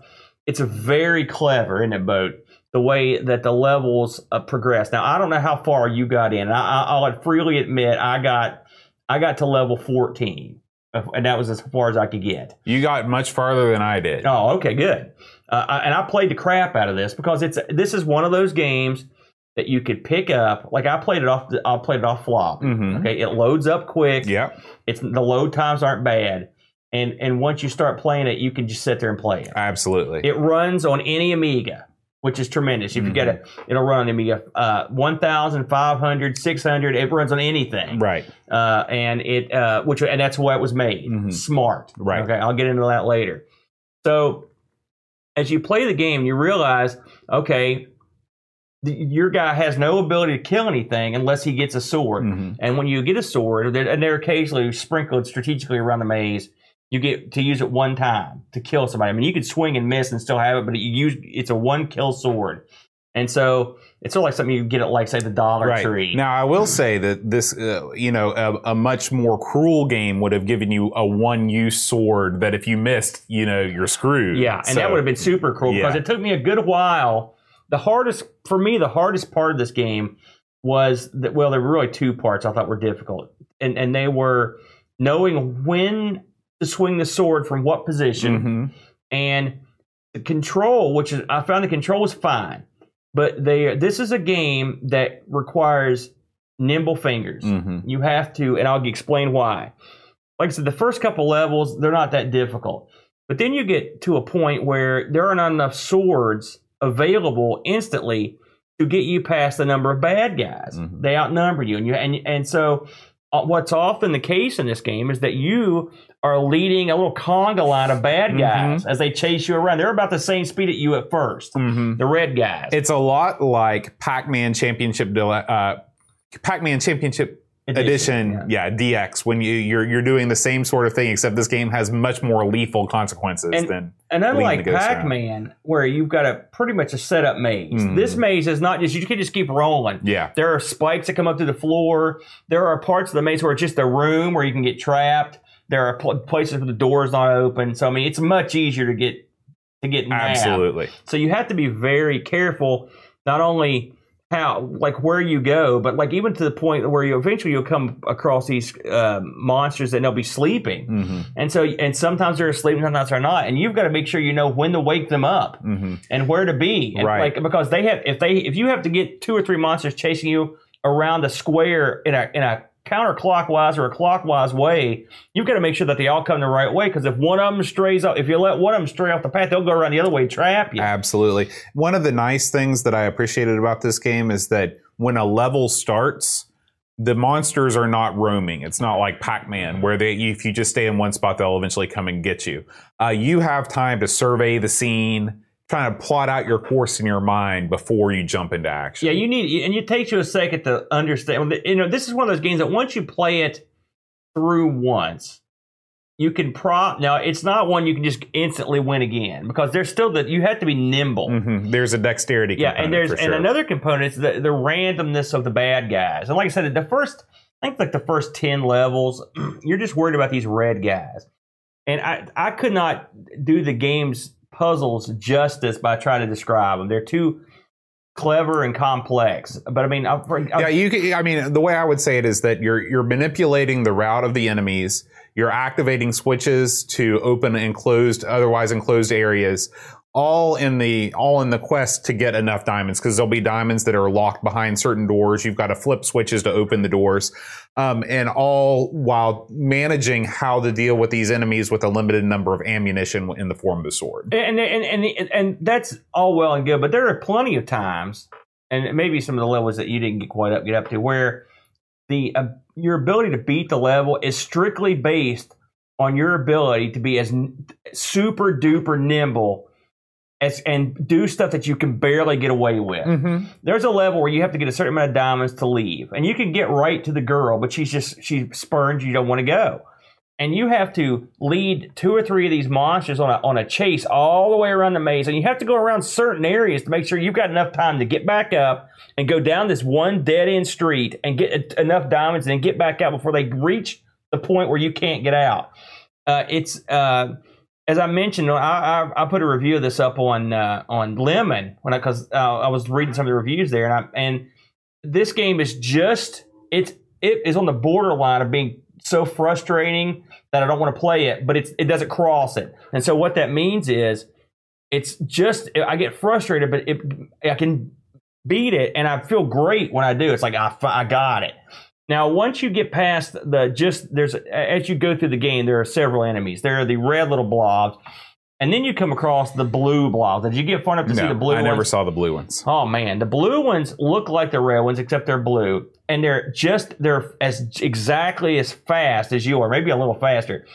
it's a very clever, isn't it, Bode? The way that the levels uh, progress. Now, I don't know how far you got in. I, I, I'll freely admit, I got I got to level fourteen, uh, and that was as far as I could get. you got much farther than I did. Oh, okay, good. Uh, and I played the crap out of this because it's this is one of those games that you could pick up. Like I played it off. I played it off flop. Mhm. Okay, it loads up quick. Yeah, It's the load times aren't bad, and and once you start playing it, you can just sit there and play it. absolutely. It runs on any Amiga, which is tremendous. If you get it, it'll run on Amiga uh, 1,500, 600. It runs on anything right. uh, and it uh, which and that's why it was made Mhm. smart. Right. Okay, I'll get into that later. So as you play the game, you realize okay, the, your guy has no ability to kill anything unless he gets a sword. Mhm. And when you get a sword, and they're occasionally sprinkled strategically around the maze. You get to use it one time to kill somebody. I mean, you could swing and miss and still have it, but you use it's a one kill sword, and so it's sort of like something you get at like say the Dollar Right. Tree. Now, I will say that this, uh, you know, a, a much more cruel game would have given you a one-use sword that if you missed, you know, you're screwed. Yeah, and So- that would have been super cool because it took me a good while. The hardest for me, the hardest part of this game was that well, there were really two parts I thought were difficult, and and they were knowing when to swing the sword from what position Mhm. and the control, which is I found the control was fine, but they this is a game that requires nimble fingers. Mhm. You have to, and I'll explain why. Like I said, the first couple levels, they're not that difficult. But then you get to a point where there are not enough swords available instantly to get you past the number of bad guys. Mhm. They outnumber you, and you and and so uh, what's often the case in this game is that you are leading a little conga line of bad Mhm. guys as they chase you around. They're about the same speed at you at 1st Mhm. The red guys. It's a lot like Pac-Man Championship, uh, Pac-Man Championship Edition, yeah. DX. When you you're you're doing the same sort of thing, except this game has much more lethal consequences And- than. And unlike ghost around. Pac-Man, where you've got a pretty much a setup maze, Mhm. this maze is not just you can just keep rolling. Yeah. There are spikes that come up to the floor. There are parts of the maze where it's just a room where you can get trapped. There are pl- places where the door is not open. So I mean, it's much easier to get to get nabbed. Absolutely. So you have to be very careful, not only how like where you go, but like even to the point where you eventually you'll come across these uh, monsters and they'll be sleeping. hmm And so, and sometimes they're asleep, and sometimes they're not, and you've got to make sure you know when to wake them up hmm and where to be, and Right. Like because they have, if they, if you have to get two or three monsters chasing you around a square in a in a counterclockwise or a clockwise way, you've got to make sure that they all come the right way. Because if one of them strays off, if you let one of them stray off the path, they'll go around the other way and trap you. Absolutely. One of the nice things that I appreciated about this game is that when a level starts, the monsters are not roaming. It's not like Pac-Man where they, if you just stay in one spot, they'll eventually come and get you. Uh, you have time to survey the scene, trying to plot out your course in your mind before you jump into action. Yeah, you need, and it takes you a second to understand. You know, this is one of those games that once you play it through once, you can prop. Now, it's not one you can just instantly win again because there's still that you have to be nimble. Mhm. There's a dexterity. Yeah, and there's for and another component is the, the randomness of the bad guys. And like I said, the first, I think like the first ten levels, you're just worried about these red guys. And I I could not do the game's puzzles justice by trying to describe them. They're too clever and complex. But I mean, I, I, yeah, you. Can, I mean, the way I would say it is that you're you're manipulating the route of the enemies. You're activating switches to open enclosed, otherwise enclosed areas, all in the all in the quest to get enough diamonds because there'll be diamonds that are locked behind certain doors. You've got to flip switches to open the doors, um, and all while managing how to deal with these enemies with a limited number of ammunition in the form of a sword. and and and and that's all well and good, but there are plenty of times, and maybe some of the levels that you didn't get quite up get up to where the uh, your ability to beat the level is strictly based on your ability to be as super duper nimble as and do stuff that you can barely get away with. Mm-hmm. There's a level where you have to get a certain amount of diamonds to leave, and you can get right to the girl, but she's just she spurns you don't want to go, and you have to lead two or three of these monsters on a on a chase all the way around the maze, and you have to go around certain areas to make sure you've got enough time to get back up and go down this one dead end street and get enough diamonds and then get back out before they reach the point where you can't get out. Uh, it's uh, as I mentioned, I, I, I put a review of this up on uh, on Lemon when I because uh, I was reading some of the reviews there, and I, and this game is just it's it is on the borderline of being so frustrating that I don't want to play it, but it's it doesn't cross it, and so what that means is it's just I get frustrated, but it I can beat it, and I feel great when I do. It's like I I got it. Now, once you get past the just there's as you go through the game, there are several enemies. There are the red little blobs, and then you come across the blue blobs. Did you get fun enough to see the blue ones? I never saw the blue ones. Oh man, the blue ones look like the red ones, except they're blue, and they're just they're as exactly as fast as you are, maybe a little faster.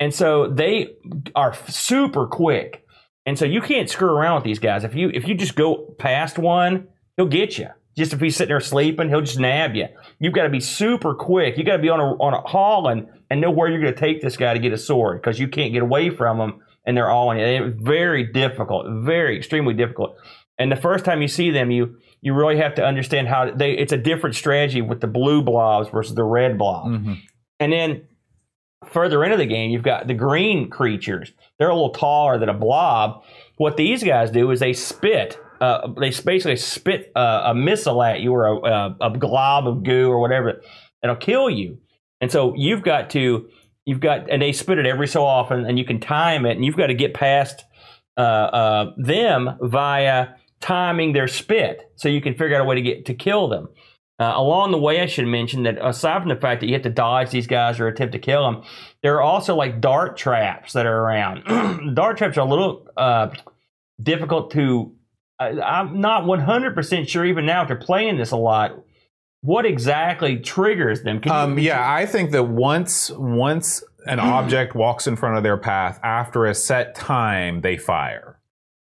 And so they are super quick, and so you can't screw around with these guys. If you if you just go past one, he'll get you. Just if he's sitting there sleeping, he'll just nab you. You've got to be super quick. You got to be on a on a hauling and know where you're going to take this guy to get a sword because you can't get away from them, and they're all on you. It's very difficult, very extremely difficult. And the first time you see them, you you really have to understand how they. It's a different strategy with the blue blobs versus the red blobs. Mhm. And then further into the game, you've got the green creatures. They're a little taller than a blob. What these guys do is they spit. Uh, they basically spit uh, a missile at you or a, a, glob of goo or whatever that'll kill you. And so you've got to, you've got, and they spit it every so often, and you can time it, and you've got to get past uh, uh, them via timing their spit, so you can figure out a way to get to kill them. Uh, along the way, I should mention that aside from the fact that you have to dodge these guys or attempt to kill them, there are also like dart traps that are around. dart traps are a little difficult to. I, I'm not 100% sure even now after playing this a lot what exactly triggers them. Um, yeah, I think that once once an object walks in front of their path after a set time, they fire,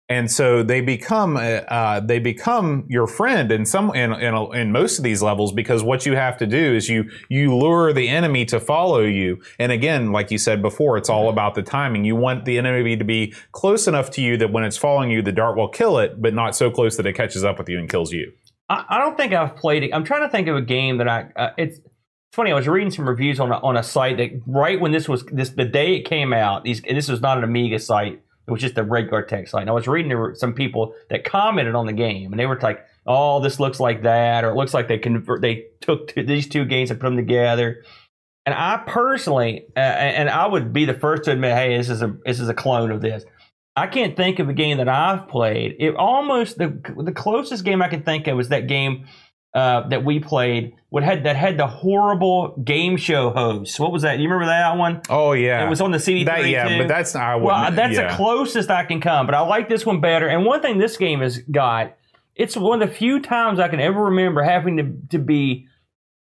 and so they become uh, uh, they become your friend in some in, in in most of these levels because what you have to do is you you lure the enemy to follow you, and again, like you said before, it's all about the timing. You want the enemy to be close enough to you that when it's following you, the dart will kill it, but not so close that it catches up with you and kills you. I, I don't think I've played it. I'm trying to think of a game that I. Uh, it's it's funny. I was reading some reviews on a, on a site that right when this was this the day it came out. These this was not an Amiga site. It was just a regular text line. I was reading there were some people that commented on the game, and they were like, "Oh, this looks like that," or "It looks like they convert they took these two games and put them together." And I personally, uh, and I would be the first to admit, "Hey, this is a this is a clone of this." I can't think of a game that I've played. It almost the the closest game I can think of was that game uh, that we played. What had that had the horrible game show host? What was that? You remember that one? Oh yeah, It was on the CD3 That, yeah, too. but that's not. I Well, that's yeah. the closest I can come, but I like this one better. And one thing this game has got, it's one of the few times I can ever remember having to, to be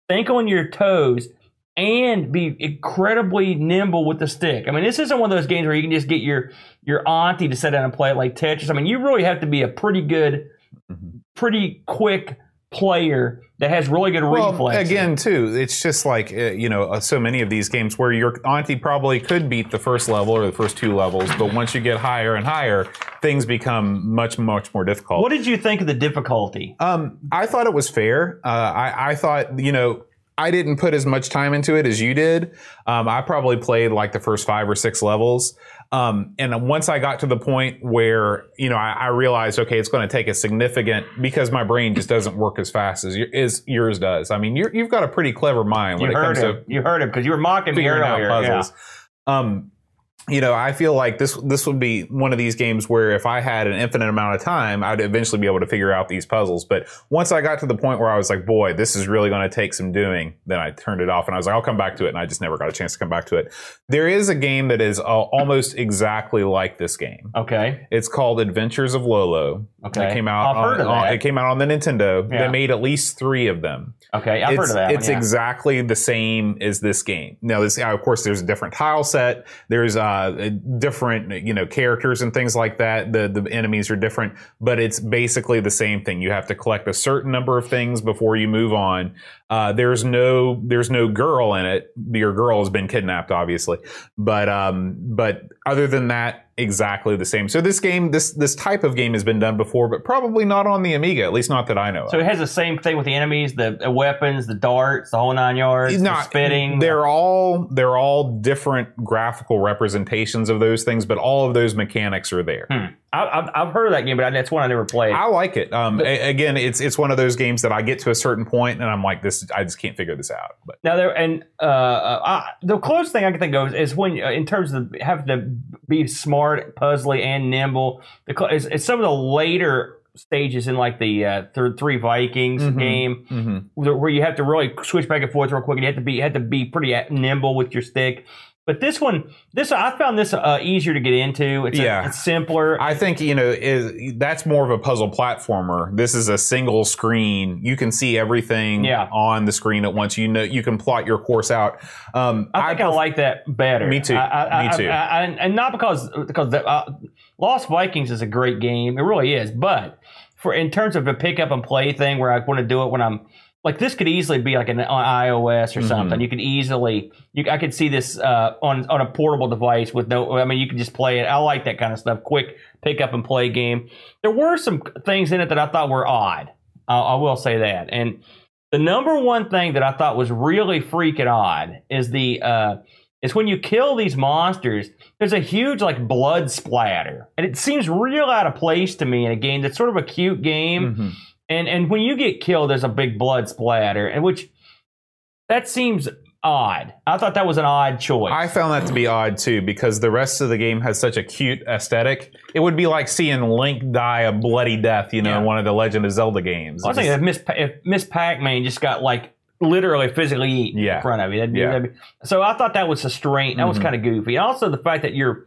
think on your toes and be incredibly nimble with the stick. I mean, this isn't one of those games where you can just get your your auntie to sit down and play it like Tetris. I mean, you really have to be a pretty good, Mhm. pretty quick player that has really good Well, reflexes. again, too, it's just like uh, you know, uh, so many of these games where your auntie probably could beat the first level or the first two levels, but once you get higher and higher, things become much, much more difficult. what did you think of the difficulty? Um, I thought it was fair. Uh, I, I thought, you know, I didn't put as much time into it as you did. Um, I probably played like the first five or six levels. Um, and once I got to the point where, you know, I, I realized, okay, it's going to take a significant, because my brain just doesn't work as fast as, your- as yours does. I mean, you're, you've got a pretty clever mind when You it heard comes him. to You heard him because you were mocking me figuring out earlier. puzzles. Um, you know, I feel like this this would be one of these games where if I had an infinite amount of time, I'd eventually be able to figure out these puzzles. But once I got to the point where I was like, boy, this is really going to take some doing, then I turned it off and I was like, I'll come back to it. And I just never got a chance to come back to it. There is a game that is uh, almost exactly like this game. Okay. It's called Adventures of Lolo. Okay. It came out. I've heard on, of on- it came out on the Nintendo. Yeah. They made at least three of them Okay. I've it's, heard of that. one, It's yeah. exactly the same as this game. Now, this, of course, there's a different tile set. There's uh, different, you know, characters and things like that. The the enemies are different, but it's basically the same thing. You have to collect a certain number of things before you move on. Uh, there's no there's no girl in it. Your girl has been kidnapped, obviously, but um, but other than that, exactly the same. So this game, this this type of game has been done before, but probably not on the Amiga, at least not that I know. Of. So it has the same thing with the enemies, the, the weapons, the darts, the whole nine yards, the not spitting. They're all they're all different graphical representations of those things, but all of those mechanics are there. Hmm. I, I've, I've heard of that game, but that's one I never played. I like it. Um, a- again, it's it's one of those games that I get to a certain point and I'm like, this I just can't figure this out. But Now there and uh, uh, I, the closest thing I can think of is, is when uh, in terms of having to be smart, puzzly, and nimble. The is, is some of the later stages in like the uh, th- Three Vikings Mhm. game where, where you have to really switch back and forth real quick, and you have to be you have to be pretty uh, nimble with your stick. But this one, this I found this uh, easier to get into. It's, a- Yeah. it's simpler. I think you know is that's more of a puzzle platformer. This is a single screen. You can see everything Yeah. on the screen at once. You know you can plot your course out. Um, I think I, like that better. Me too. I, I, Me I- too. I- I- and not because because the, uh, Lost Vikings is a great game. It really is. But for in terms of a pick up and play thing, where I want to do it when I'm like this, could easily be like an on iOS or Mhm. something. You could easily you I could see this uh, on on a portable device with no. I mean, you can just play it. I like that kind of stuff. Quick pick up and play game. There were some things in it that I thought were odd. I, I will say that. And the number one thing that I thought was really freaking odd is the uh, is when you kill these monsters. There's a huge like blood splatter, and it seems real out of place to me in a game that's sort of a cute game. Mhm. And and when you get killed, there's a big blood splatter, and which that seems odd. I thought that was an odd choice. I found that to be odd too because the rest of the game has such a cute aesthetic. It would be like seeing Link die a bloody death, you know, Yeah. in one of the Legend of Zelda games. I was thinking if Miss Pa- if Miss Pac-Man just got like literally physically eaten Yeah. in front of you. That'd be, Yeah. that'd be- so I thought that was a strange. That was Mhm. kind of goofy. Also the fact that your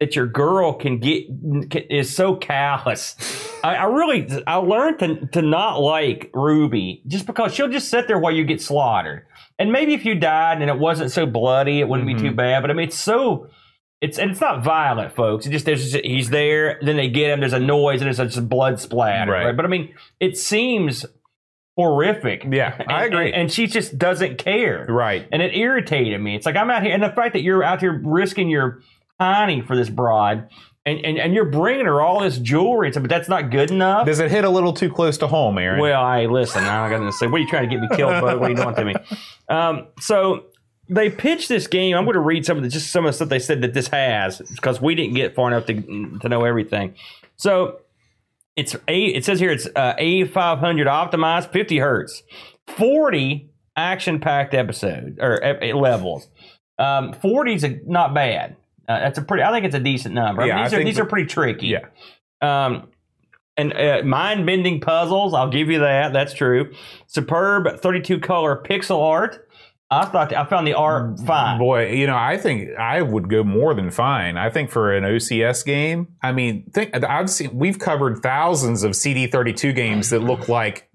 that your girl can get can, is so callous. I, I really I learned to to not like Ruby just because she'll just sit there while you get slaughtered. And maybe if you died and it wasn't so bloody, it wouldn't be too Mhm. bad. But I mean, it's so. It's and it's not violent, folks. It just there's just, he's there, then they get him. There's a noise and there's just a blood splatter. Right. right? But I mean, it seems horrific. Yeah, I agree. And, and she just doesn't care. right. And it irritated me. It's like I'm out here, and the fact that you're out here risking your tiny for this broad, and, and, and you're bringing her all this jewelry, and stuff, but that's not good enough. Does it hit a little too close to home, Aaron? Well, I listen. I'm going to say, "What are you trying to get me killed, bud? What are you doing to me?" Um, so they pitched this game. I'm going to read some of the just some of the stuff they said that this has because we didn't get far enough to to know everything. So it's a. It says here it's uh, A500 optimized, 50 hertz, 40 action packed episode or uh, levels. Um, 40 is not bad. Uh, that's a pretty. I think it's a decent number. I mean, Yeah, I these are these that- are pretty tricky. Yeah. Um, and uh, mind bending puzzles. I'll give you that. That's true. Superb 32 color pixel art. I thought I found the art fine. Boy, you know, I think I would go more than fine. I think for an OCS game, I mean, think I've seen we've covered thousands of CD32 games that look like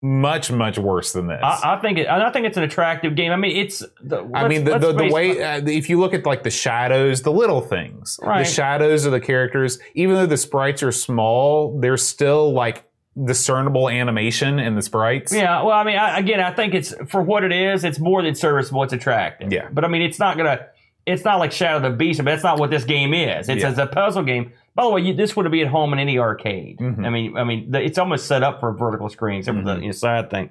much much worse than this. I, I think it. I think it's an attractive game. I mean, it's. The, I mean, the, the, the way, uh, if you look at like the shadows, the little things, Right. the shadows of the characters, even though the sprites are small, they're still like discernible animation in the sprites. Yeah, well, I mean, I, again, I think it's for what it is. It's more than serviceable. It's attractive. Yeah. but I mean, it's not gonna. It's not like Shadow of the Beast, but that's not what this game is. It's, Yeah. it's a puzzle game. By the way, you, this would be at home in any arcade. Mhm. I mean, I mean, the, it's almost set up for a vertical screen, except for Mhm. the you know, side thing.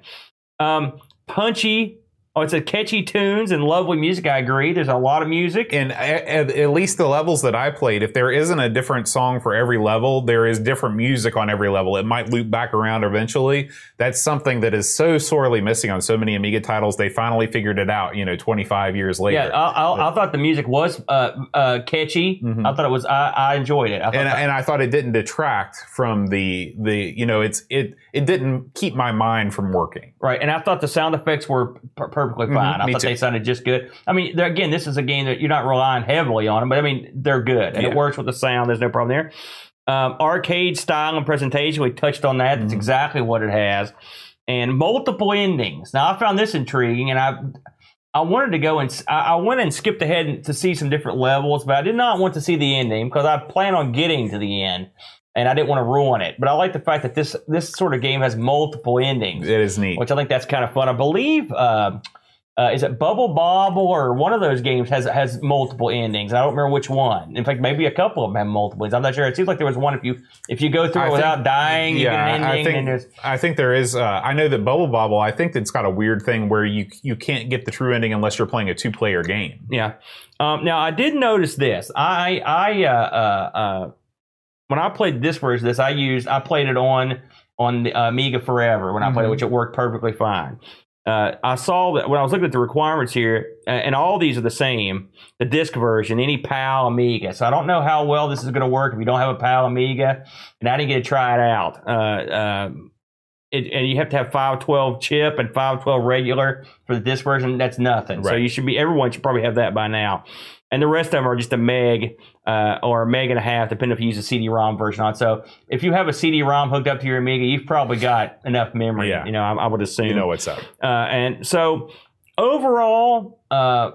Um, punchy Oh, it's a catchy tunes and lovely music. I agree. There's a lot of music. And at, at least the levels that I played, if there isn't a different song for every level, there is different music on every level. It might loop back around eventually. That's something that is so sorely missing on so many Amiga titles. They finally figured it out, you know, 25 years later. Yeah, I, I, I thought the music was uh, uh, catchy. I thought it was. I, I enjoyed it. I and, that- and I thought it didn't detract from the the you know it's it it didn't keep my mind from working. Right, and I thought the sound effects were per- perfectly fine. I Mm-hmm. me thought too. they sounded just good. I mean, again, this is a game that you're not relying heavily on them, but I mean, they're good, and Yeah. it works with the sound. There's no problem there. Um, arcade style and presentation, we touched on that. Mm-hmm. That's exactly what it has, and multiple endings. Now, I found this intriguing, and I. I wanted to go and I went and skipped ahead to see some different levels, but I did not want to see the ending because I plan on getting to the end, and I didn't want to ruin it. But I like the fact that this this sort of game has multiple endings It is neat. which I think that's kind of fun. I believe uh, uh, is it Bubble Bobble or one of those games has has multiple endings. I don't remember which one. In fact, maybe a couple of them have multiple endings. I'm not sure. It seems like there was one if you if you go through I it think- without dying, you get an I think and there's I think there is. Uh, I know that Bubble Bobble. I think it's got a weird thing where you you can't get the true ending unless you're playing a two player game. Yeah. Um, now I did notice this. I I uh, uh, uh, when I played this version, this I used I played it on on the Amiga Forever when I played it, Mhm. which it worked perfectly fine. Uh, I saw that when I was looking at the requirements here, uh, and all these are the same. The disc version, any PAL Amiga. So I don't know how well this is going to work if you don't have a PAL Amiga, and I didn't get to try it out. Uh, um, it, and you have to have 512 chip and 512 regular for the disc version. That's nothing. So you should be everyone should probably have that by now. And the rest of them are just a meg uh, or a meg and a half, depending if you use a CD-ROM version on. So if you have a CD-ROM hooked up to your Amiga, you've probably got enough memory. Yeah. You know, I, I would assume. You know what's up. Uh, and so overall, uh,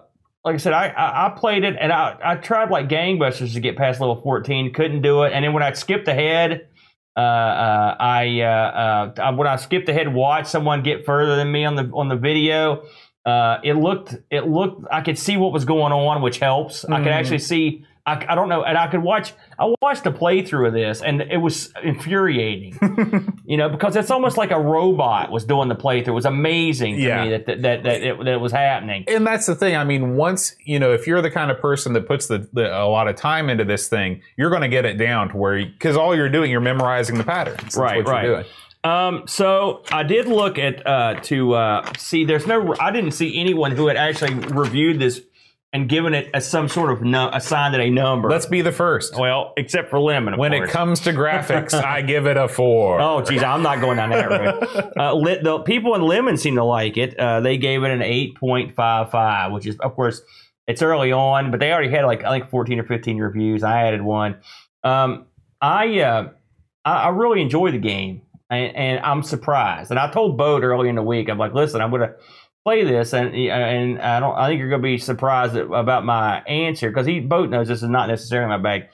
like I said, I, I, I played it and I, I tried like gangbusters to get past level 14, couldn't do it. And then when I skipped ahead, uh, uh, I, uh, uh, when I skipped ahead, watched someone get further than me on the on the video. Uh, it looked, it looked, I could see what was going on, which helps. I could Mhm. actually see, I, I don't know, and I could watch, I watched a playthrough of this, and it was infuriating, you know, because it's almost like a robot was doing the playthrough. It was amazing to Yeah. me that that that, that, it, that it was happening. and that's the thing. I mean, once you know, if you're the kind of person that puts the, the a lot of time into this thing, you're going to get it down to where because all you're doing, you're memorizing the patterns. That's Right, what you're right. doing. Um, so I did look at uh, to uh, see. There's no. I didn't see anyone who had actually reviewed this and given it a, some sort of no, assigned it a number. Let's be the first. well, except for Lemon. Of When it comes to graphics, I give it a four. Oh, geez, I'm not going down that road. Uh, lit, the people in Lemon seem to like it. Uh, they gave it an 8.55, which is, of course, it's early on, but they already had like I think 14 or 15 reviews. I added one. Um, I, uh, I I really enjoy the game, and, and I'm surprised. And I told Bode early in the week, I'm like, listen, I'm going to play this, and and I don't. I think you're going to be surprised about my answer because he Bode knows this is not necessarily my bag.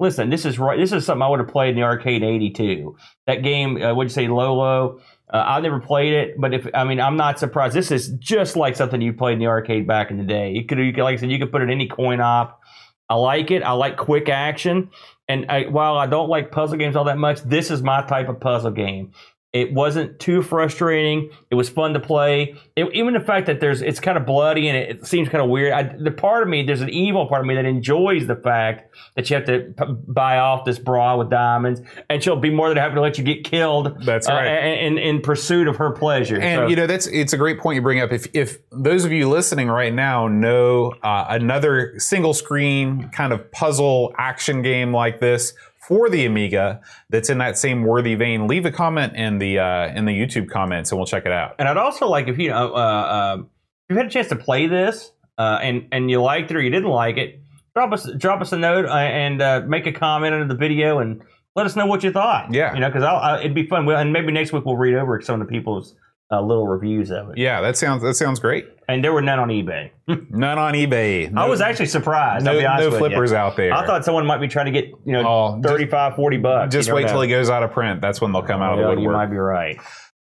Listen, this is right. This is something I would have played in the arcade in '82. That game, uh, would you say Lolo? Uh, I never played it, but if I mean, I'm not surprised. This is just like something you played in the arcade back in the day. You could, you could like I said, you could put it in any coin op. I like it. I like quick action, and I, while I don't like puzzle games all that much, this is my type of puzzle game. It wasn't too frustrating. It was fun to play. It, even the fact that there's it's kind of bloody and it, it seems kind of weird. I, the part of me, there's an evil part of me that enjoys the fact that you have to p- buy off this bra with diamonds, and she'll be more than happy to let you get killed. That's uh, right. in, in pursuit of her pleasure. And So- you know that's it's a great point you bring up. If if those of you listening right now know uh, another single screen kind of puzzle action game like this for the Amiga that's in that same worthy vein, leave a comment in the uh, in the YouTube comments and we'll check it out. And I'd also like if you know uh, uh, if you had a chance to play this uh, and and you liked it or you didn't like it, drop us drop us a note uh, and uh, make a comment under the video and let us know what you thought. Yeah. you know, because I, it'd be fun. Well, and maybe next week we'll read over some of the people's uh, little reviews of it. Yeah, that sounds that sounds great. And there were none on eBay. None on eBay. I was actually surprised. no, I'll be honest no flippers you. out there. I thought someone might be trying to get you know Oh, just- 35, 40 bucks. just You wait till know. it goes out of print. That's when they'll come out of the woodwork. you might be right.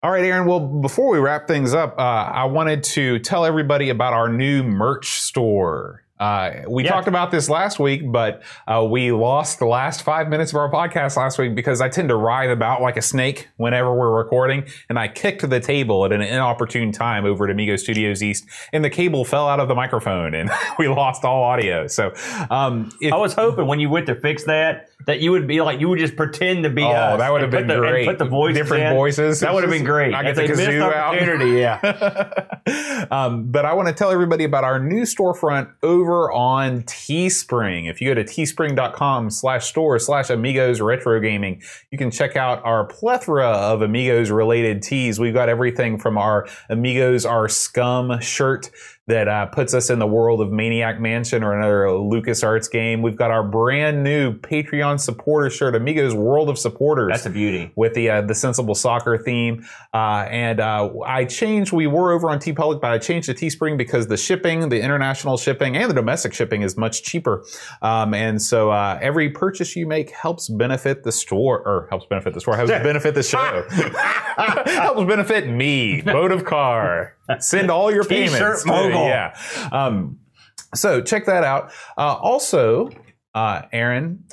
All right, Aaron. Well, before we wrap things up, uh, I wanted to tell everybody about our new merch store. Uh, we Yeah. talked about this last week, but uh, we lost the last five minutes of our podcast last week because I tend to writhe about like a snake whenever we're recording, and I kicked the table at an inopportune time over at Amigo Studios East, and the cable fell out of the microphone, and we lost all audio. So, um, if, I was hoping when you went to fix that that you would be like you would just pretend to be. Oh, us that would have been the, great. Put the voices Different in. voices. That would have been great. I get That's the kazoo out. opportunity. Yeah. um, but I want to tell everybody about our new storefront over on Teespring. If you go to teespring.com slash store slash amigos retro gaming, you can check out our plethora of amigos related tees. We've got everything from our amigos our scum shirt that uh, puts us in the world of Maniac Mansion or another LucasArts game. We've got our brand new Patreon supporter shirt, Amigos World of Supporters That's a beauty. with the uh, the sensible soccer theme. Uh, and uh, I changed. We were over on TeePublic, but I changed to Teespring because the shipping, the international shipping, and the domestic shipping is much cheaper. Um, and so uh, every purchase you make helps benefit the store, or helps benefit the store, helps benefit the show, helps benefit me, Boat of Car. Send all your T-shirt payments. Mogul. yeah. Um, so check that out. Uh, also, uh, Aaron,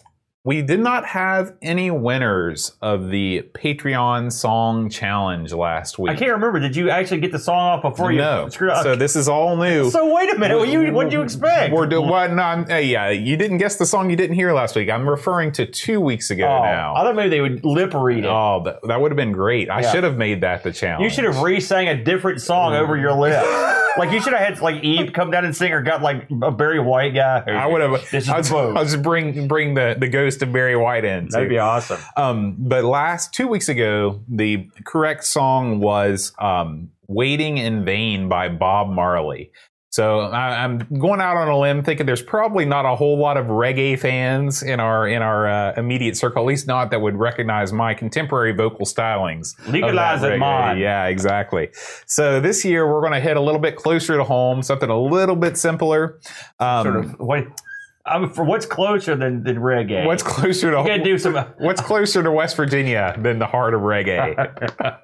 we did not have any winners of the Patreon song challenge last week. I can't remember. Did you actually get the song off before you no. screwed up? So this is all new. So wait a minute. What you what you expect? We're doing what? No, uh, yeah, you didn't guess the song you didn't hear last week. I'm referring to two weeks ago oh, now. I thought maybe they would lip read it. Oh, that, that would have been great. I Yeah. should have made that the challenge. you should have re-sang a different song over your lip. like you should have had like Eve come down and sing, or got like a Barry White guy. I would have. This is I'll. I'll just bring bring the, the ghost of Barry White in. That'd be awesome. Um, but last two weeks ago, the correct song was um, "Waiting in Vain" by Bob Marley. So I, I'm going out on a limb, thinking there's probably not a whole lot of reggae fans in our in our uh, immediate circle, at least not that would recognize my contemporary vocal stylings. Legalize it, man. Yeah, exactly. So this year we're going to hit a little bit closer to home, something a little bit simpler. Um, Sort of. What? I'm for what's closer than than reggae. What's closer to gotta do some? What's closer to West Virginia than the heart of reggae?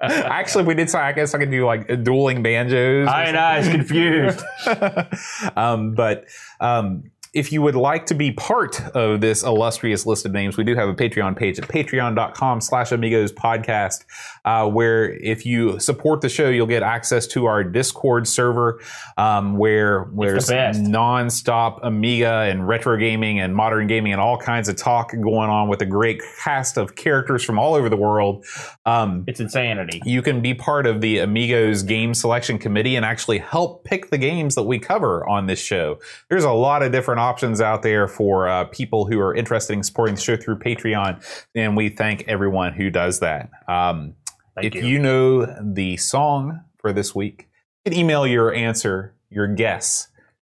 Actually, we did I guess I could do like dueling banjos. I and I is confused. um, but um, if you would like to be part of this illustrious list of names, we do have a Patreon page at patreon.com slash amigos podcast, uh, where if you support the show, you'll get access to our Discord server, um, where there's best. nonstop Amiga and retro gaming and modern gaming and all kinds of talk going on with a great cast of characters from all over the world. Um, It's insanity. you can be part of the Amigos game selection committee and actually help pick the games that we cover on this show. There's a lot of different options out there for uh, people who are interested in supporting the show through Patreon, and we thank everyone who does that. Um, if you. you know the song for this week, you can email your answer, your guess,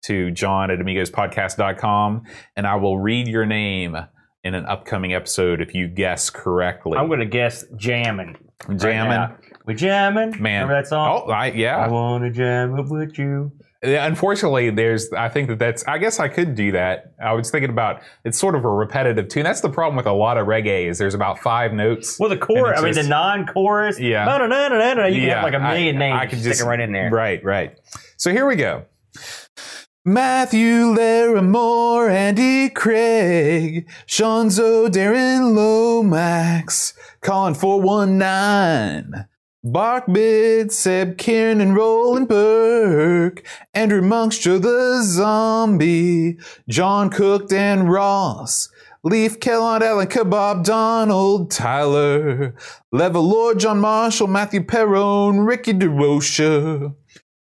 to john at amigospodcast.com, and I will read your name in an upcoming episode if you guess correctly. I'm gonna guess jamming. right Jamming. now. we jamming. Man. remember that song? Oh, I, yeah. I wanna jam it with you. Unfortunately, there's. I think that that's. I guess I could do that. I was thinking about. It's sort of a repetitive tune. That's the problem with a lot of reggae. Is there's about five notes. Well, the chorus. I mean, the non-chorus. Yeah. No, no, no, no, no. You can Yeah, have like a million I- names. I I could stick just- it right in there. Right, right. So here we go. Matthew Larimore, Andy Craig, Shanzo, Darren Lomax, Colin 419, Bark Bid, Seb Kieran, and Roland Burke, Andrew Monkstra the Zombie, John Cook, Dan Ross, Leaf Kellogg, Alan Kebab, Donald Tyler, Level Lord, John Marshall, Matthew Perrone, Ricky DeRocha,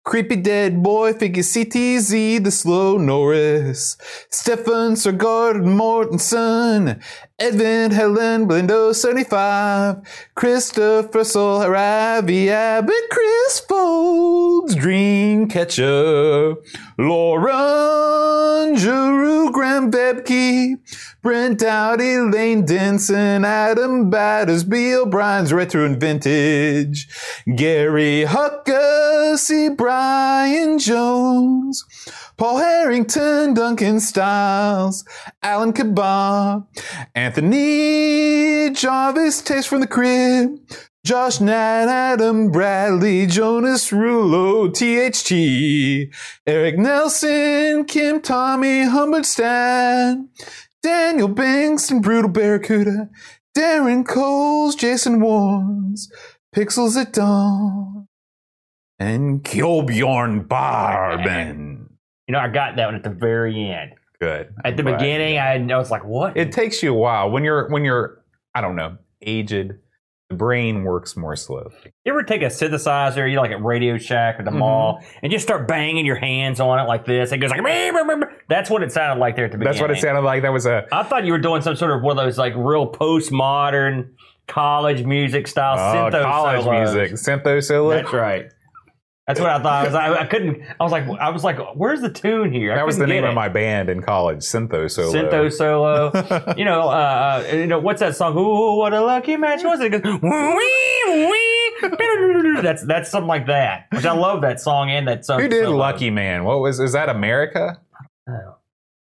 Creepy Dead Boy, Figure CTZ, The Slow Norris, Stefan Sergard Mortensen, Edvin Helland Blindo 75, Christopher Sol Haravi Abbott, Chris Folds, Dreamcatcher, Lauren Giroux, Graham Bebke, Brent Dowdy, Lane Denson, Adam Battersby, O'Brien's Retro and Vintage, Gary Huckasey, Brian Jones, Paul Harrington, Duncan Styles, Alan Kebab, Anthony Jarvis, Taste from the Crib, Josh Nat, Adam Bradley, Jonas Rulo, THT, Eric Nelson, Kim Tommy, Humbert Stan, Daniel Banks and Brutal Barracuda, Darren Coles, Jason Warnes, Pixels at Dawn, and Kjolbjorn Barben. You know, I got that one at the very end. Good. At the I'm beginning, I, I was like, "What?" it takes you a while when you're when you're I don't know aged. The brain works more slow. You ever take a synthesizer, you know, like at Radio Shack or the Mhm. mall, and just start banging your hands on it like this? It goes like, that's what it sounded like there at the beginning. That's what it sounded like. That was a I thought you were doing some sort of one of those like real postmodern college music style oh, college solos. music, syntho solo. That's right. That's what I thought. I, was, I, I couldn't. I was like, I was like, where's the tune here? I That was the name of my band in college, Syntho Solo. Syntho solo. you know, uh, uh, you know what's that song? Ooh, what a lucky match was it? It goes, wee, wee. That's that's something like that. Which I love that song and that song. Who did solo. Lucky Man? What was is that America?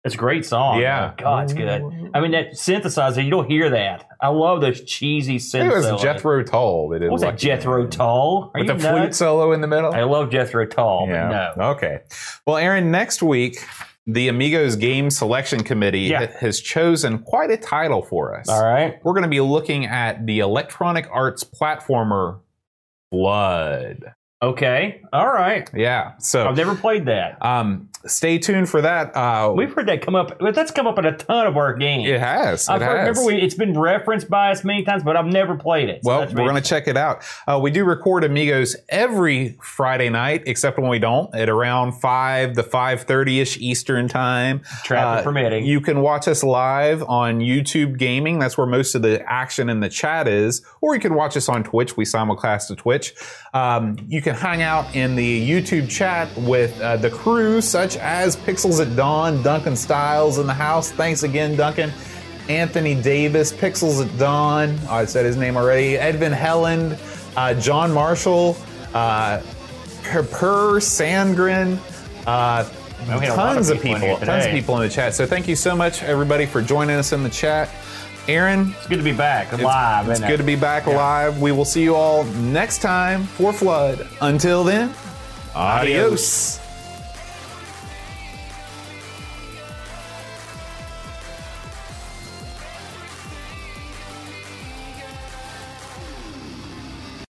It's a great song. Yeah. Oh, God, it's good. I mean, that synthesizer, you don't hear that. I love those cheesy synth It was. Jethro Tull that did What was that? Jethro. Tull? Are with the flute solo in the middle. I love Jethro Tull, yeah. but no. Okay. Well, Aaron, next week the Amigos Game Selection Committee Yeah. has chosen quite a title for us. All right. We're going to be looking at the Electronic Arts platformer Flood. Okay. All right. Yeah. So I've never played that. um, stay tuned for that. Uh, We've heard that come up. That's come up in a ton of our games. it has. It I've heard, has. remember, we, it's been referenced by us many times, but I've never played it. So Well, we're going to check it out. Uh, we do record Amigos every Friday night, except when we don't, at around five to five thirty ish Eastern time. Traffic Uh, permitting. You can watch us live on YouTube Gaming. That's where most of the action in the chat is. Or you can watch us on Twitch. We simulcast to Twitch. Um, you can hang out in the YouTube chat with uh, the crew, such as Pixels at Dawn, Duncan Styles in the house. Thanks again, Duncan. Anthony Davis, Pixels at Dawn. I said his name already. Edvin Helland, uh, John Marshall, uh, Per, Sandgren. Uh, Well, we had a lot tons of of people in people, tons of people in the chat. So thank you so much, everybody, for joining us in the chat. Aaron, It's good to be back live. it's isn't good it? to be back live. We will see you all next time for Flood. Until then, adios.